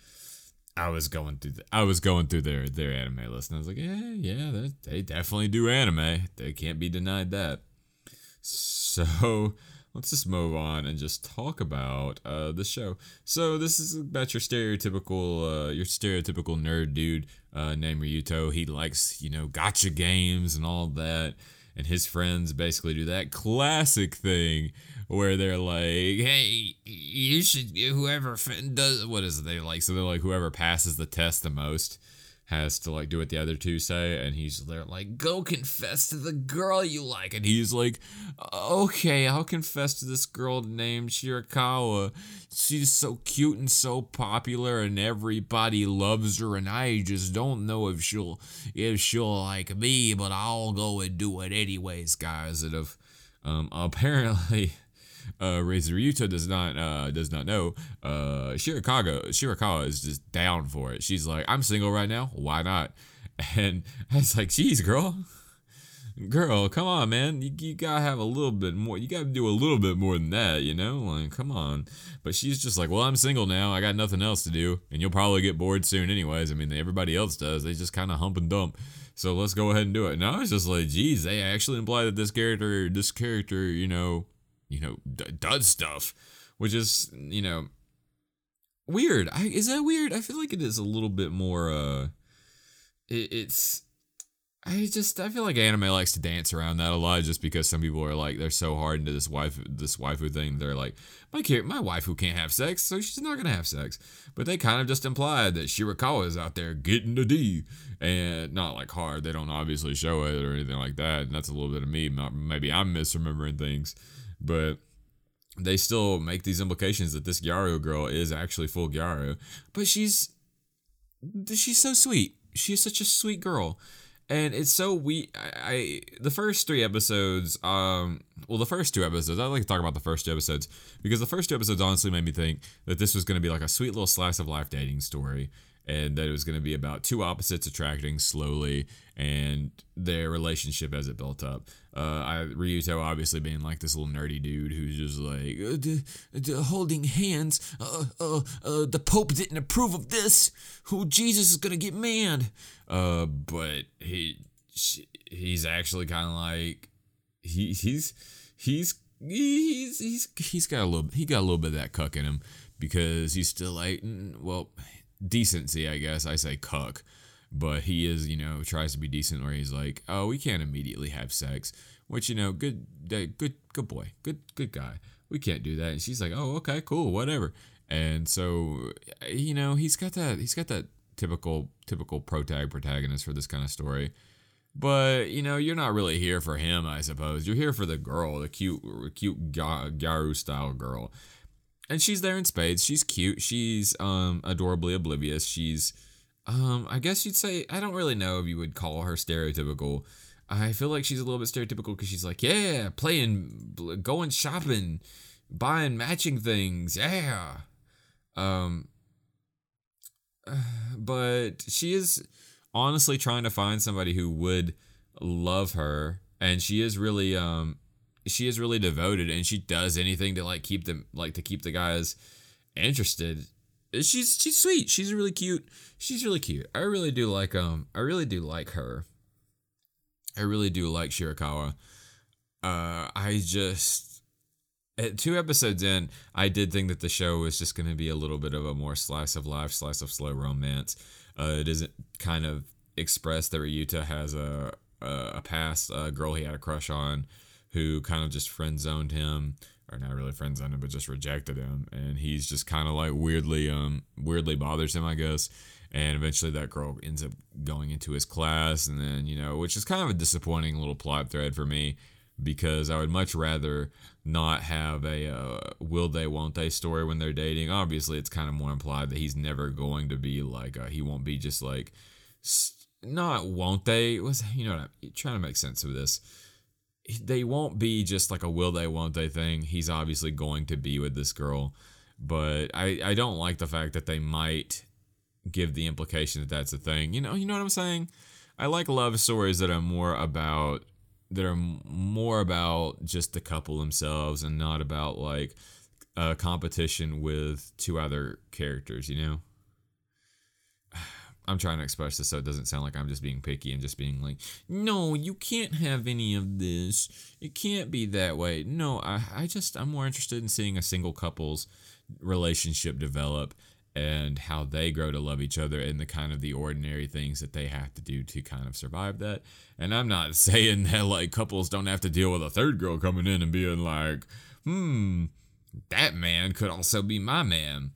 I was going through the, I was going through their their anime list, and I was like, yeah, yeah, they definitely do anime. They can't be denied that. So let's just move on and just talk about uh, the show. So this is about your stereotypical, uh, your stereotypical nerd dude uh, named Ryuto. He likes, you know, gacha games and all that and his friends basically do that classic thing where they're like, "Hey, you should whoever does what is it they like?" So they're like, "Whoever passes the test the most." Has to like do what the other two say and he's there like go confess to the girl you like and he's like okay i'll confess to this girl named shirakawa. She's so cute and so popular and everybody loves her and i just don't know if she'll if she'll like me but i'll go and do it anyways guys and if um <laughs> apparently uh, Ryuto does not uh, does not know. Uh, Shirakawa Shirakawa is just down for it. She's like, I'm single right now. Why not? <laughs> And I was like, geez, girl, girl, come on, man. You, you gotta have a little bit more. You gotta do a little bit more than that, you know? Like, come on. But she's just like, well, I'm single now. I got nothing else to do, and you'll probably get bored soon, anyways. I mean, everybody else does. They just kind of hump and dump. So let's go ahead and do it. And I was just like, geez, they actually imply that this character, this character, you know, you know, d- does stuff, which is, you know, weird. I, is that weird? I feel like it is a little bit more, uh, it, it's, I just, I feel like anime likes to dance around that a lot just because some people are like, they're so hard into this wife, this waifu thing. They're like, my kid, my waifu can't have sex, so she's not gonna have sex. But they kind of just implied that Shirakawa is out there getting the D, and not like hard. They don't obviously show it or anything like that. And that's a little bit of me. Maybe I'm misremembering things but they still make these implications that this Gyaru girl is actually full Gyaru. But she's she's so sweet. She's such a sweet girl. And it's so we I, I the first three episodes, um well the first two episodes, I like to talk about the first two episodes because the first two episodes honestly made me think that this was gonna be like a sweet little slice of life dating story and that it was going to be about two opposites attracting slowly and their relationship as it built up. Uh, I Ryuto obviously being like this little nerdy dude who's just like uh, d- d- holding hands. Uh, uh, uh, the Pope didn't approve of this. Who Jesus is gonna get mad? Uh, but he he's actually kind of like he he's he's he's he's he's got a little he got a little bit of that cuck in him because he's still like well decency, I guess. I say cuck, but he is, you know, tries to be decent where he's like, oh, we can't immediately have sex, which, you know, good, good, good boy, good, good guy. We can't do that. And she's like, oh, okay, cool, whatever. And so, you know, he's got that, he's got that typical, typical protag protagonist for this kind of story. But you know, you're not really here for him, I suppose. You're here for the girl, the cute, cute Gyaru style girl and she's there in spades. She's cute. She's um adorably oblivious. She's um I guess you'd say I don't really know if you would call her stereotypical. I feel like she's a little bit stereotypical because she's like, yeah, playing, going shopping, buying matching things, yeah. Um, <sighs> but she is honestly trying to find somebody who would love her, and she is really um she is really devoted and she does anything to like keep them like to keep the guys interested. She's she's sweet. She's really cute. She's really cute. I really do like um I really do like her. I really do like Shirakawa. Uh I just at two episodes in, I did think that the show was just going to be a little bit of a more slice of life, slice of slow romance. Uh, it isn't kind of expressed that Ryuta has a a, a past a girl he had a crush on who kind of just friend zoned him or not really friend zoned him but just rejected him. And he's just kind of like weirdly um weirdly bothers him i guess. And eventually that girl ends up going into his class and then you know which is kind of a disappointing little plot thread for me because i would much rather not have a uh, will they won't they story when they're dating. Obviously it's kind of more implied that he's never going to be like uh, he won't be just like not won't they was you know i'm trying to make sense of this they won't be just like a will they won't they thing. He's obviously going to be with this girl, but I I don't like the fact that they might give the implication that that's a thing. You know, you know what I'm saying? I like love stories that are more about that are more about just the couple themselves and not about like a competition with two other characters, you know? I'm trying to express this so it doesn't sound like I'm just being picky and just being like, no, you can't have any of this. It can't be that way. No, I, I just, I'm more interested in seeing a single couple's relationship develop and how they grow to love each other and the kind of the ordinary things that they have to do to kind of survive that. And I'm not <laughs> saying that like couples don't have to deal with a third girl coming in and being like, hmm, that man could also be my man.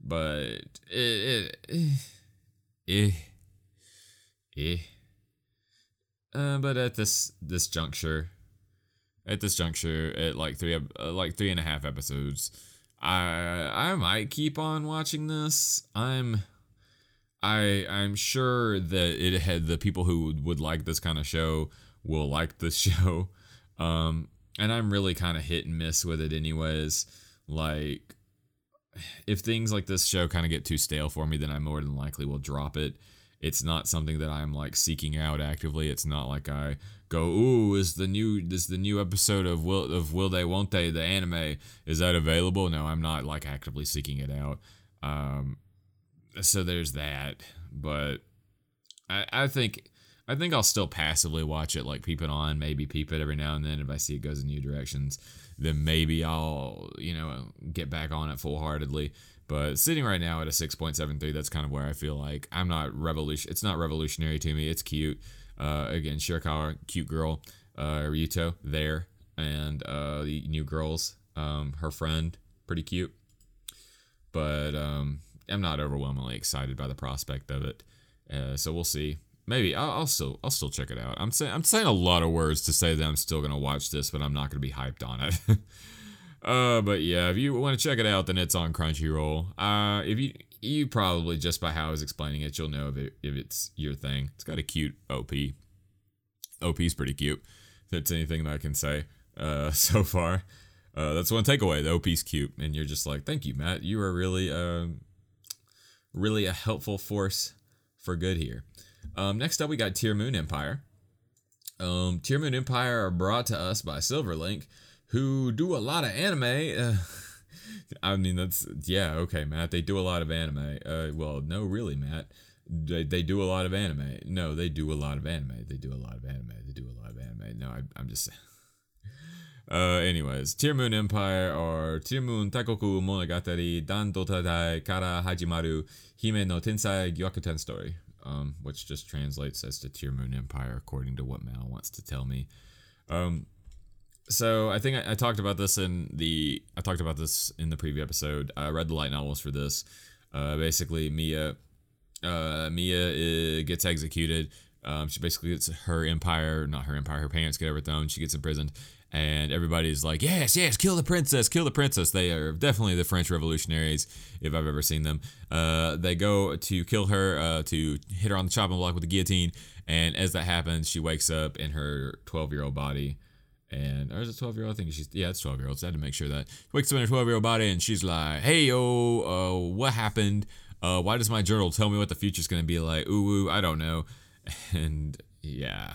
But it, it, it eh eh. Uh, but at this this juncture, at this juncture, at like three uh, like three and a half episodes, I I might keep on watching this. I'm I I'm sure that it had the people who would like this kind of show will like this <laughs> show. Um, and I'm really kind of hit and miss with it anyways. Like if things like this show kind of get too stale for me, then I more than likely will drop it. It's not something that I'm like seeking out actively. It's not like I go, "Ooh, is the new is the new episode of Will of Will They Won't They the anime is that available?" No, I'm not like actively seeking it out. Um, so there's that. But I I think I think I'll still passively watch it, like peep it on, maybe peep it every now and then if I see it goes in new directions. Then maybe I'll you know get back on it full heartedly. But sitting right now at a 6.73, that's kind of where I feel like I'm not revolution. It's not revolutionary to me. It's cute. Uh, again, Shirakawa, cute girl. Uh, Ryuto there, and uh, the new girls. Um, her friend, pretty cute. But um, I'm not overwhelmingly excited by the prospect of it. Uh, so we'll see. Maybe I'll, I'll, still I'll still check it out. I'm saying I'm saying a lot of words to say that I'm still gonna watch this, but I'm not gonna be hyped on it. <laughs> Uh, but yeah, if you want to check it out, then it's on Crunchyroll. Uh, if you you probably just by how I was explaining it, you'll know if it if it's your thing. It's got a cute OP. OP's pretty cute. If it's anything that I can say, uh, <laughs> so far. Uh, that's one takeaway. The OP's cute, and you're just like, thank you, Matt. You are really, uh, really a helpful force for good here. Um, next up, we got Tear Moon Empire. Um, Tear Moon Empire are brought to us by Silverlink who do a lot of anime. Uh, <laughs> I mean, that's yeah, okay, Matt. They do a lot of anime. Uh, well, no, really, Matt. They, they do a lot of anime. No, they do a lot of anime. They do a lot of anime. They do a lot of anime. No, I, I'm just. <laughs> Uh, anyways, Tear Moon Empire or Tear Moon Takoku Monogatari Dan Dotadai Kara Hajimaru Hime no Tensai Gyakuten Story, um, which just translates as to Tear Moon Empire according to what MAL wants to tell me. Um, so I think I, I, talked about this in the I talked about this in the preview episode. I read the light novels for this. Uh, basically, Mia uh, Mia uh, gets executed. Um, she basically gets her empire, not her empire, her parents get overthrown. She gets imprisoned, and everybody's like, "Yes, yes, kill the princess, kill the princess." They are definitely the French revolutionaries, if I've ever seen them. Uh, they go to kill her, uh, to hit her on the chopping block with the guillotine, and as that happens, she wakes up in her 12-year-old body and or is it 12 year old? I think she's yeah, it's 12 year old. So I had to make sure that wakes up in her 12 year old body and she's like, "Hey yo, uh, what happened? Uh, why does my journal tell me what the future's gonna be like? Ooh, ooh I don't know." <laughs> And yeah,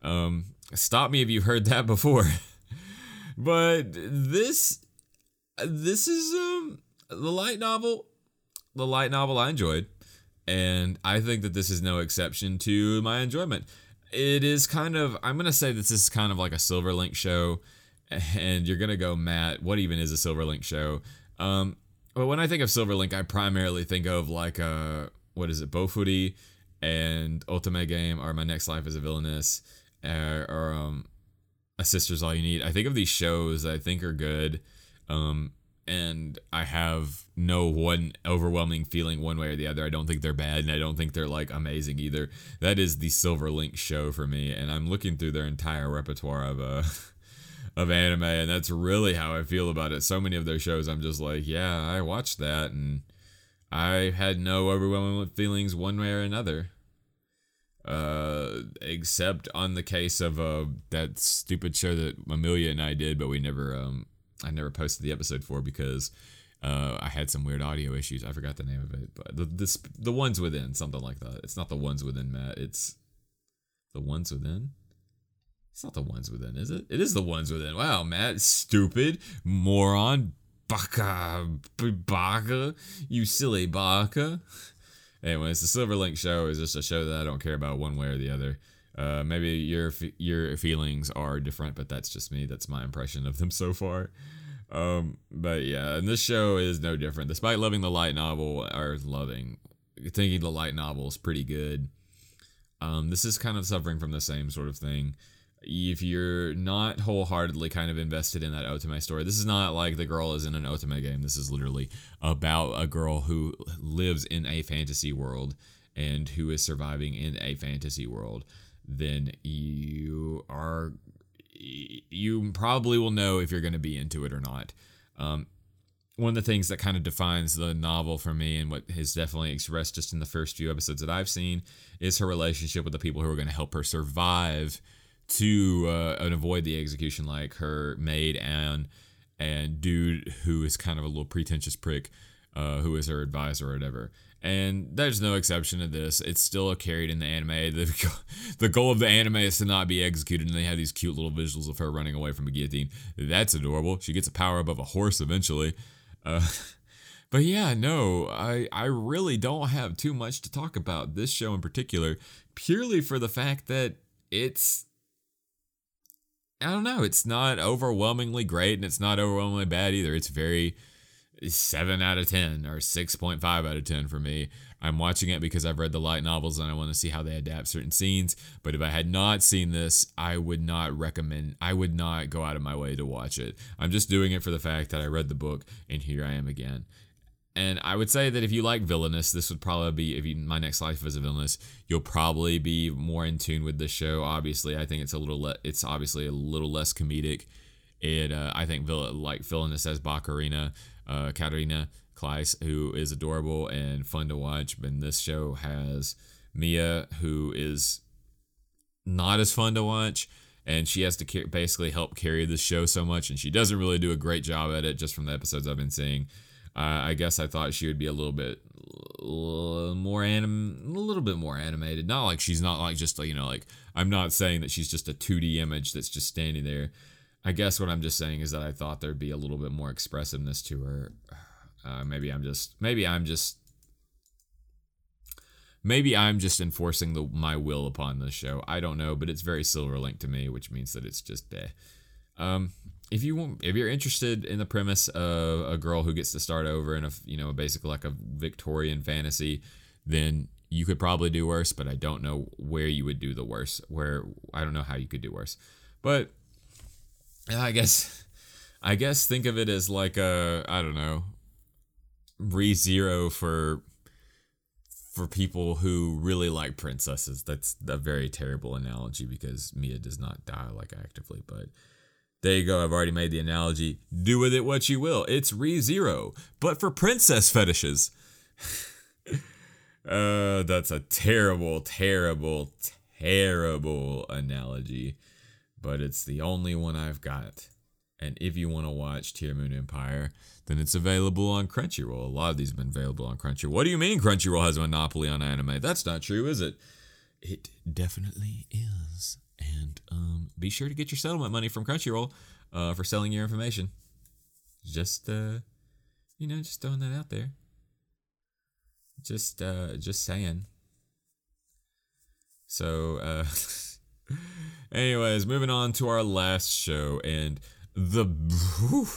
um, stop me if you've heard that before. <laughs> but this, this is um the light novel, the light novel I enjoyed, and I think that this is no exception to my enjoyment it is kind of I'm gonna say this is kind of like a Silverlink show, <laughs> and you're gonna go, Matt. What even is a Silverlink show? Um, but when I think of Silverlink, I primarily think of like uh, what is it, Bofuri and Ultimate Game, or My Next Life as a Villainess, uh, or um, A Sister's All You Need. I think of these shows I think are good. Um, and I have no one overwhelming feeling one way or the other. I don't think they're bad, and I don't think they're like amazing either. That is the Silver Link show for me, and I'm looking through their entire repertoire of uh <laughs> of anime, and that's really how I feel about it. So many of their shows, I'm just like, yeah, I watched that, and I had no overwhelming feelings one way or another. Uh, except on the case of uh that stupid show that Amelia and I did, but we never um I never posted the episode for because uh, I had some weird audio issues. I forgot the name of it, but the the ones within something like that. It's not the ones within Matt. It's the ones within. It's not the ones within, is it? It is the ones within. Wow, Matt, stupid moron, baka, baka, you silly baka. Anyways, the Silver Link show is just a show that I don't care about one way or the other. Uh, maybe your your feelings are different, but that's just me. That's my impression of them <laughs> so far. Um, but yeah, and this show is no different. Despite loving the light novel, or loving, thinking the light novel is pretty good. Um, this is kind of suffering from the same sort of thing. If you're not wholeheartedly kind of invested in that Otome story, this is not like the girl is in an Otome game. This is literally about a girl who lives in a fantasy world and who is surviving in a fantasy world, then you are you probably will know if you're going to be into it or not. Um, one of the things that kind of defines the novel for me and what is definitely expressed just in the first few episodes that I've seen is her relationship with the people who are going to help her survive to uh, and avoid the execution, like her maid and and dude who is kind of a little pretentious prick, uh, who is her advisor or whatever. And there's no exception to this. It's still carried in the anime. <laughs> The, the goal of the anime is to not be executed, and they have these cute little visuals of her running away from a guillotine. That's adorable. She gets a power above a horse eventually. Uh, <laughs> but yeah, no, I, I really don't have too much to talk about this show in particular, purely for the fact that it's I don't know. It's not overwhelmingly great and it's not overwhelmingly bad either. It's very 7 out of 10 or 6.5 out of 10 for me. I'm watching it because I've read the light novels and I want to see how they adapt certain scenes. But if I had not seen this, I would not recommend, I would not go out of my way to watch it. I'm just doing it for the fact that I read the book and here I am again. And I would say that if you like villainous, this would probably be if you my next life as a Villainess, you'll probably be more in tune with the show. Obviously, I think it's a little le- it's obviously a little less comedic. It uh, I think villain like villainous as Baccarina, uh, Katarina Claes, who is adorable and fun to watch. But this show has Mia, who is not as fun to watch and she has to basically help carry the show so much and she doesn't really do a great job at it just from the episodes i've been seeing I guess I thought she would be a little bit more anim, a little bit more animated. Not like she's not like just you know like I'm not saying that she's just a 2D image that's just standing there. I guess what I'm just saying is that I thought there'd be a little bit more expressiveness to her. <sighs> Uh, maybe I'm just maybe I'm just maybe I'm just enforcing the my will upon this show. I don't know, but it's very Silver Link to me, which means that it's just eh. Um, if you if you're interested in the premise of a girl who gets to start over in a you know basically like a Victorian fantasy, then you could probably do worse. But I don't know where you would do the worse. Where I don't know how you could do worse. But I guess I guess think of it as like a I don't know re zero for for people who really like princesses. That's a very terrible analogy because Mia does not die like actively, but there you go. I've already made the analogy. Do with it what you will. It's Re Zero, but for princess fetishes. uh, <laughs> that's a terrible, terrible, terrible analogy, but it's the only one I've got. And if you want to watch Tear Moon Empire, then it's available on Crunchyroll. A lot of these have been available on Crunchyroll. What do you mean Crunchyroll has a monopoly on anime? That's not true, is it? It definitely is. And um, be sure to get your settlement money from Crunchyroll uh, for selling your information. Just uh, you know, just throwing that out there. Just uh, just saying. So, uh, <laughs> anyways, moving on to our last show and the whew,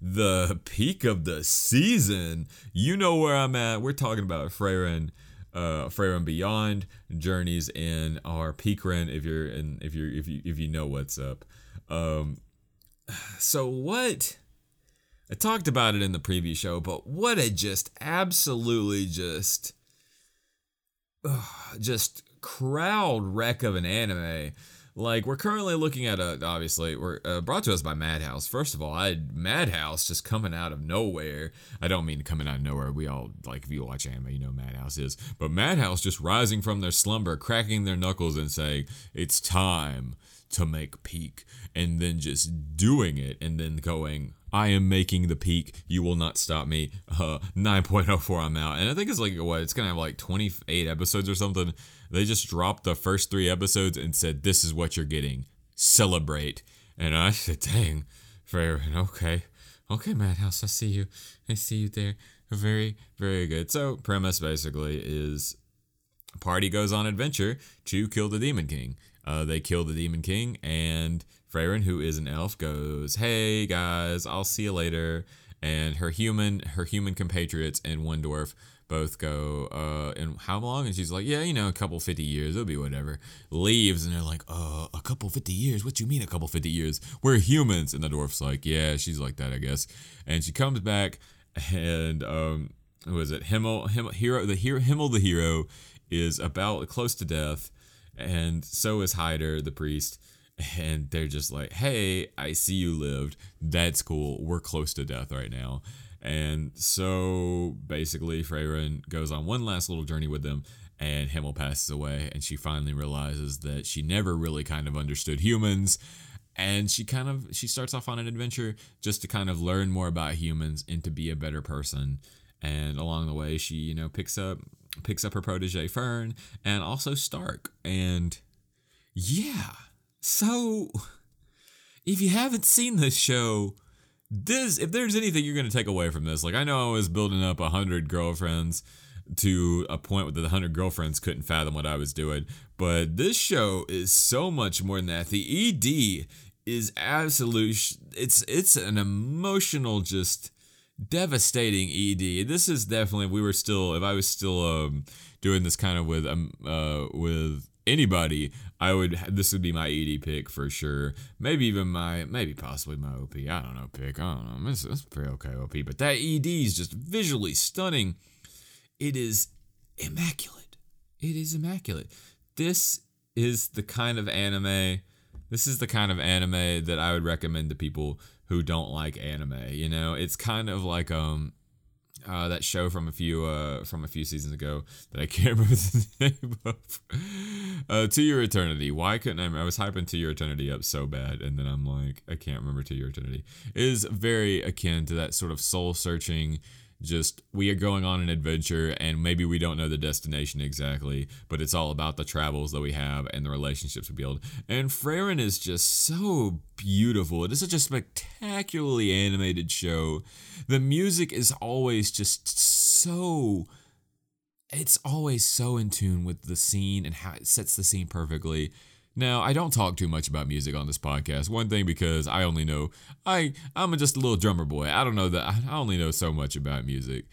the peak of the season. You know where I'm at. We're talking about Frieren uh Frieren Beyond journeys in our Peakren if you're in if you're if you if you know what's up. Um <sighs> so what I talked about it in the previous show, but what a just absolutely just <sighs> just crowd wreck of an anime. Like we're currently looking at a obviously we're uh, brought to us by Madhouse. First of all, I Madhouse just coming out of nowhere. I don't mean coming out of nowhere. We all like if you watch anime, you know Madhouse is. But Madhouse just rising from their slumber, cracking their knuckles and saying, "It's time to make peak," and then just doing it, and then going, I am making the peak. You will not stop me. Uh, 9.04, I'm out. And I think it's like, what? It's going to have like 28 episodes or something. They just dropped the first three episodes and said, This is what you're getting. Celebrate. And I said, Dang, fair. Okay. Okay, Madhouse, I see you. I see you there. Very, very good. So, premise basically is party goes on adventure to kill the Demon King. Uh, they kill the Demon King, and Frieren, who is an elf, goes, "Hey guys, I'll see you later." And her human, her human compatriots and one dwarf both go, uh, and how long? And she's like, yeah, you know, a couple 50 years, it'll be whatever. Leaves, and they're like, uh, a couple 50 years? What do you mean a couple 50 years? We're humans. And the dwarf's like, yeah, she's like that, I guess. And she comes back, and, um, is it? Himmel, Himmel, hero, the hero, Himmel the hero is about close to death, and so is Heiter, the priest. And they're just like, hey, I see you lived. That's cool. We're close to death right now. And so basically, Frieren goes on one last little journey with them, and Himmel passes away, and she finally realizes that she never really kind of understood humans. And she kind of she starts off on an adventure just to kind of learn more about humans and to be a better person. And along the way, she you know picks up picks up her protege Fern and also Stark. And yeah, so if you haven't seen this show, this if there's anything you're gonna take away from this, like I know I was building up a hundred girlfriends to a point where the hundred girlfriends couldn't fathom what I was doing, but this show is so much more than that. The ED is absolute. It's it's an emotional just devastating ED. This is definitely we were still if I was still um, doing this kind of with um uh with anybody, I would this would be my ED pick for sure. Maybe even my maybe possibly my OP. I don't know pick. I don't know. It's, it's pretty okay OP, but that ED is just visually stunning. It is immaculate. It is immaculate. This is the kind of anime. This is the kind of anime that I would recommend to people who don't like anime. You know, it's kind of like um uh, that show from a few uh, from a few seasons ago that I can't <laughs> remember the name of. Uh, to Your Eternity. Why couldn't I? I was hyping To Your Eternity up so bad, and then I'm like, I can't remember To Your Eternity. It is very akin to that sort of soul searching just we are going on an adventure and maybe we don't know the destination exactly but it's all about the travels that we have and the relationships we build. And Frieren is just so beautiful. It is such a spectacularly animated show. The music is always just so it's always so in tune with the scene and how it sets the scene perfectly now, I don't talk too much about music on this podcast. One thing because I only know I I'm just a little drummer boy. I don't know that I only know so much about music.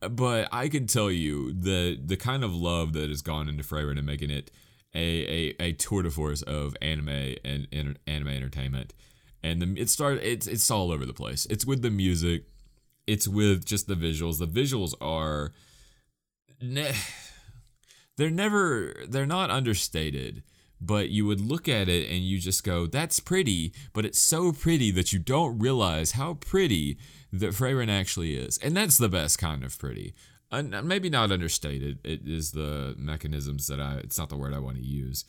But I can tell you the the kind of love that has gone into Frieren and making it a, a, a tour de force of anime and, and anime entertainment. And the, it started it's it's all over the place. It's with the music, it's with just the visuals. The visuals are ne- <sighs> they're never they're not understated but you would look at it and you just go, that's pretty, but it's so pretty that you don't realize how pretty that Frieren actually is. And that's the best kind of pretty. Uh, maybe not understated, it is the mechanisms that I, it's not the word I want to use.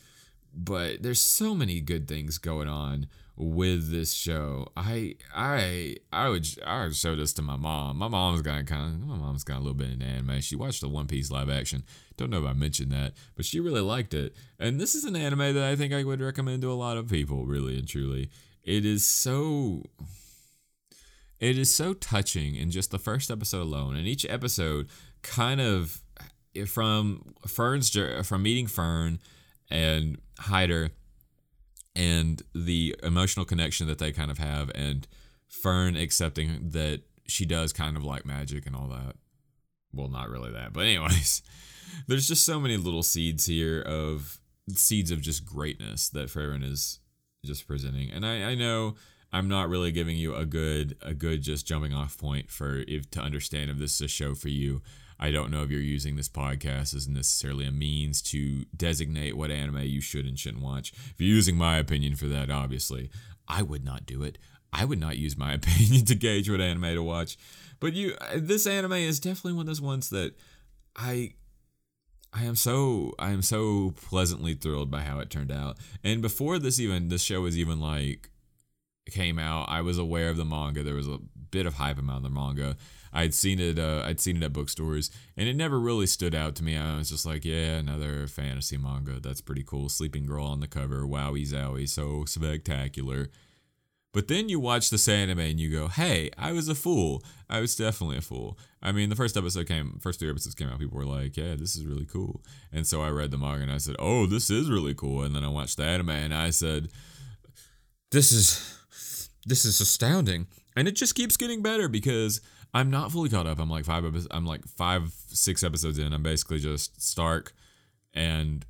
But there's so many good things going on with this show. I I I would I would show this to my mom. My mom's got kind of my mom's got a little bit in anime. She watched the One Piece live action. Don't know if I mentioned that, but she really liked it. And this is an anime that I think I would recommend to a lot of people, really and truly. It is so it is so touching in just the first episode alone. And each episode kind of eh, from Fern's from meeting Fern and Heiter and the emotional connection that they kind of have and Fern accepting that she does kind of like magic and all that. Well, not really that, but anyways, <laughs> there's just so many little seeds here of seeds of just greatness that Frieren is just presenting. And I, I know I'm not really giving you a good a good just jumping off point for if to understand if this is a show for you. I don't know if you're using this podcast as necessarily a means to designate what anime you should and shouldn't watch. If you're using my opinion for that, obviously, I would not do it. I would not use my <laughs> opinion to gauge what anime to watch. But you, uh, this anime is definitely one of those ones that I I am so I am so pleasantly thrilled by how it turned out. And before this even this show was even like came out, I was aware of the manga. There was a bit of hype around the manga. I'd seen it. Uh, I'd seen it at bookstores, and it never really stood out to me. I was just like, yeah, another fantasy manga. That's pretty cool. Sleeping girl on the cover. Wowie zowie, so spectacular. But then you watch this anime and you go, hey, I was a fool. I was definitely a fool. I mean, the first episode came, first three episodes came out, people were like, yeah, this is really cool. And so I read the manga and I said, oh, this is really cool. And then I watched the anime and I said, this is, this is astounding. And it just keeps getting better because I'm not fully caught up. I'm like five. I'm like five, six episodes in. I'm basically just Stark, and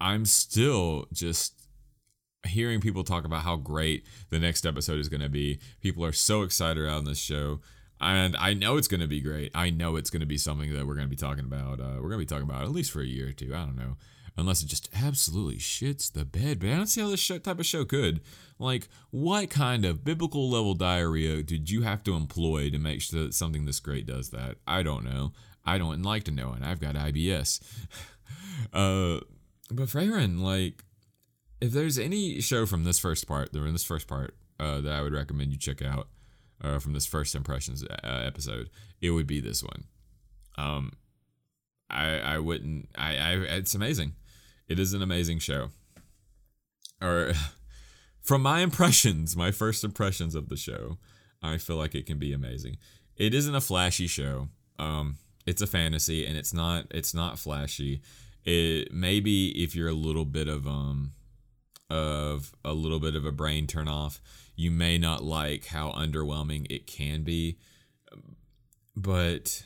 I'm still just hearing people talk about how great the next episode is going to be. People are so excited around this show. and I know it's going to be great. I know it's going to be something that we're going to be talking about. Uh, we're going to be talking about at least for a year or two. I don't know, unless it just absolutely shits the bed. But I don't see how this show, type of show could. Like, what kind of biblical level diarrhea did you have to employ to make sure that something this great does that? I don't know. I don't like to know, and I've got IBS. <laughs> uh, but Frieren, like, if there's any show from this first part, in this first part, uh, that I would recommend you check out uh, from this first impressions uh, episode, it would be this one. Um, I I wouldn't. I, I it's amazing. It is an amazing show. Or <laughs> from my impressions, my first impressions of the show, I feel like it can be amazing. It isn't a flashy show. Um, it's a fantasy, and it's not. It's not flashy. It maybe if you're a little bit of um of a little bit of a brain turn off, you may not like how underwhelming it can be. But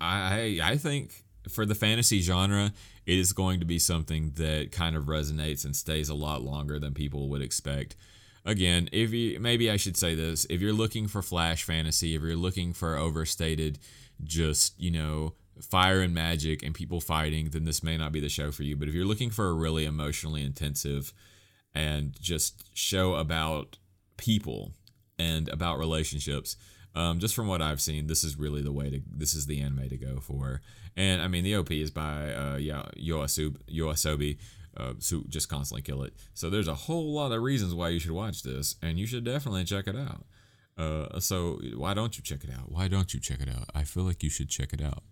I I think for the fantasy genre, it is going to be something that kind of resonates and stays a lot longer than people would expect. Again, if you maybe I should say this, if you're looking for flash fantasy, if you're looking for overstated just, you know, fire and magic and people fighting, then this may not be the show for you. But if you're looking for a really emotionally intensive and just show about people and about relationships, um, just from what I've seen, this is really the way to. This is the anime to go for. And I mean, the OP is by uh, yeah Yoasobi, Yoasobi uh, who just constantly kill it. So there's a whole lot of reasons why you should watch this, and you should definitely check it out. Uh, so why don't you check it out? Why don't you check it out? I feel like you should check it out.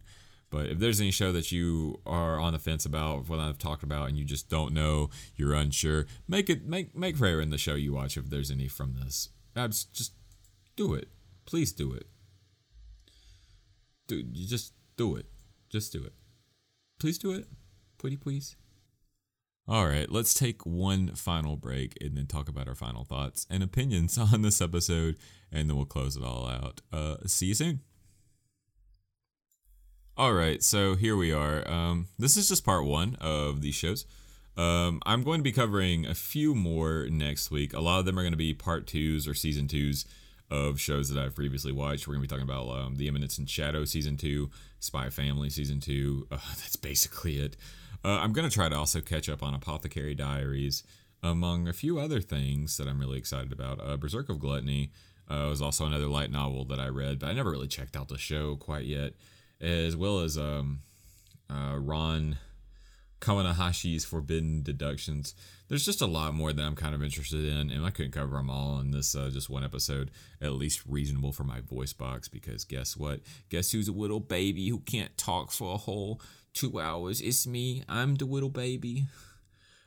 But if there's any show that you are on the fence about what I've talked about and you just don't know, you're unsure, make it make make Frieren the show you watch if there's any from this. Just do it. Please do it. Dude, you just do it. Just do it. Please do it. Pretty please. All right, let's take one final break and then talk about our final thoughts and opinions <laughs> on this episode, and then we'll close it all out. Uh, see you soon. All right, so here we are. Um, this is just part one of these shows. Um, I'm going to be covering a few more next week. A lot of them are going to be part twos or season twos of shows that I've previously watched. We're going to be talking about um, The Eminence in Shadow season two, Spy Family season two. Uh, <laughs> that's basically it. Uh, I'm going to try to also catch up on Apothecary Diaries, among a few other things that I'm really excited about. Uh, Berserk of Gluttony uh, was also another light novel that I read, but I never really checked out the show quite yet as well as um, uh, Ron Kamonohashi's Forbidden Deductions. There's just a lot more that I'm kind of interested in, and I couldn't cover them all in this uh, just one episode. At least reasonable for my voice box, because guess what? Guess who's a little baby who can't talk for a whole two hours? It's me. I'm the little baby.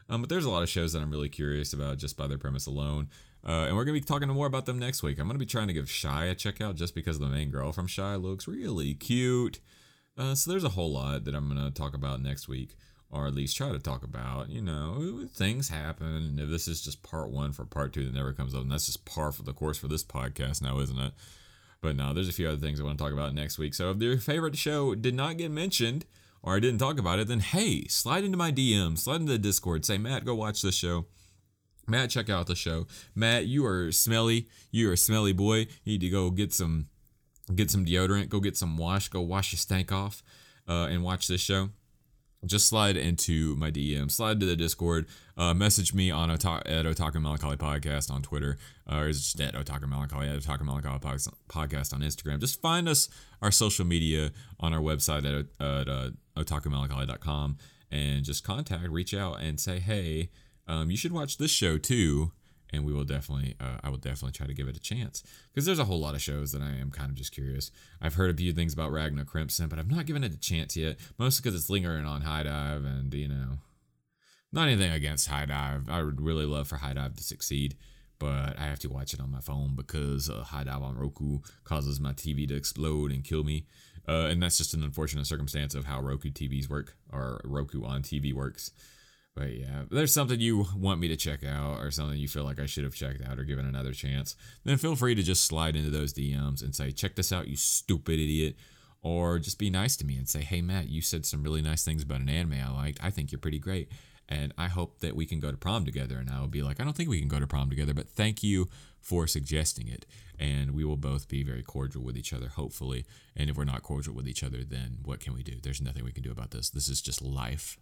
Um, but there's a lot of shows that I'm really curious about just by their premise alone. Uh, and we're going to be talking more about them next week. I'm going to be trying to give Shy a check out just because the main girl from Shy looks really cute. Uh, so there's a whole lot that I'm going to talk about next week, or at least try to talk about. You know, things happen. And if this is just part one for part two that never comes up, and that's just par for the course for this podcast now, isn't it? But now there's a few other things I want to talk about next week. So if your favorite show did not get mentioned, or I didn't talk about it, then hey, slide into my DM, slide into the Discord, say, Matt, go watch this show. Matt, check out the show. Matt, you are smelly. You're a smelly boy. You need to go get some get some deodorant, go get some wash, go wash your stank off, uh, and watch this show. Just slide into my DM, slide to the Discord, uh, message me on Ota- at Otaku Melancholy Podcast on Twitter, uh, or is it just at Otaku Melancholy, at Otaku Melancholy Podcast on Instagram. Just find us, our social media on our website at, at uh, otakumelancholy.com and just contact, reach out, and say, hey, um, you should watch this show too and we will definitely uh, i will definitely try to give it a chance. Because there's a whole lot of shows that i am kind of just curious. I've heard a few things about Ragna Crimson but i've not given it a chance yet mostly because it's lingering on HIDIVE and you know not anything against HIDIVE. I would really love for HIDIVE to succeed but i have to watch it on my phone because uh, Dive on roku causes my tv to explode and kill me. Uh, and that's just an unfortunate circumstance of how roku tvs work or roku on tv works but yeah, if there's something you want me to check out or something you feel like I should have checked out or given another chance, then feel free to just slide into those DMs and say, check this out, you stupid idiot. Or just be nice to me and say, hey, Matt, you said some really nice things about an anime I liked. I think you're pretty great. And I hope that we can go to prom together. And I will be like, I don't think we can go to prom together, but thank you for suggesting it. And we will both be very cordial with each other, hopefully. And if we're not cordial with each other, then what can we do? There's nothing we can do about this. This is just life.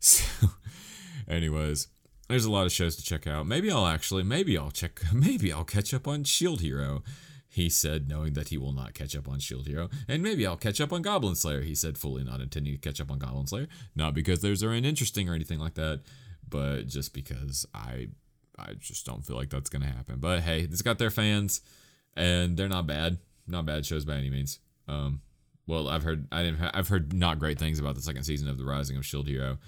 <laughs> So, anyways, there's a lot of shows to check out. Maybe I'll actually, maybe I'll check, <laughs> maybe I'll catch up on Shield Hero. He said, knowing that he will not catch up on Shield Hero, and maybe I'll catch up on Goblin Slayer. He said, fully not intending to catch up on Goblin Slayer, not because those are uninteresting or anything like that, but just because I, I just don't feel like that's gonna happen. But hey, it's got their fans, and they're not bad, not bad shows by any means. Um, well, I've heard I didn't I've heard not great things about the second season of The Rising of Shield Hero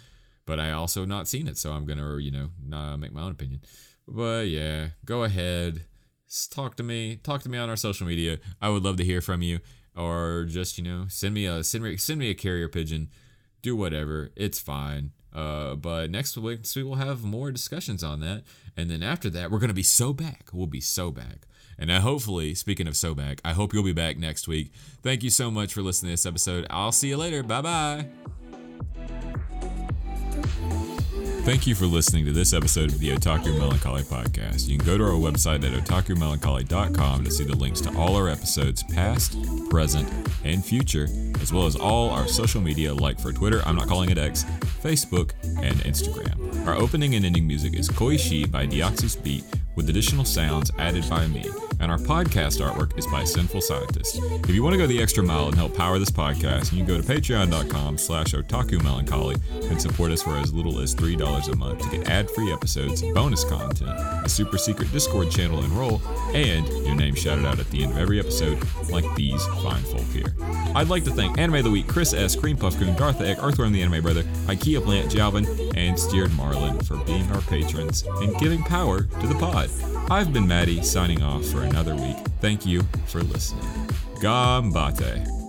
but I also not seen it, so I'm gonna you know make my own opinion. But yeah, go ahead, talk to me, talk to me on our social media. I would love to hear from you, or just you know send me a send me send me a carrier pigeon, do whatever, it's fine. Uh, but next week we will have more discussions on that, and then after that we're gonna be so back. We'll be so back. And I hopefully, speaking of so back, I hope you'll be back next week. Thank you so much for listening to this episode. I'll see you later. Bye bye. Thank you for listening to this episode of the Otaku Melancholy Podcast. You can go to our website at otakumelancholy.com to see the links to all our episodes, past, present, and future, as well as all our social media like for Twitter, I'm not calling it X, Facebook, and Instagram. Our opening and ending music is koishii by Deoxys Beat with additional sounds added by me, and our podcast artwork is by Sinful Scientist. If you want to go the extra mile and help power this podcast, you can go to patreon.com slash otaku melancholy and support us for as little as $3 a month to get ad-free episodes, bonus content, a super secret Discord channel and role, and your name shouted out at the end of every episode, like these fine folk here. I'd like to thank Anime of the Week, Chris S., Cream Puff Coon, Darth Egg, Earthworm the Anime Brother, IKEA Plant, Jalvin, and Steered Marlin for being our patrons and giving power to the pod. I've been Maddie, signing off for another week. Thank you for listening. Gambate.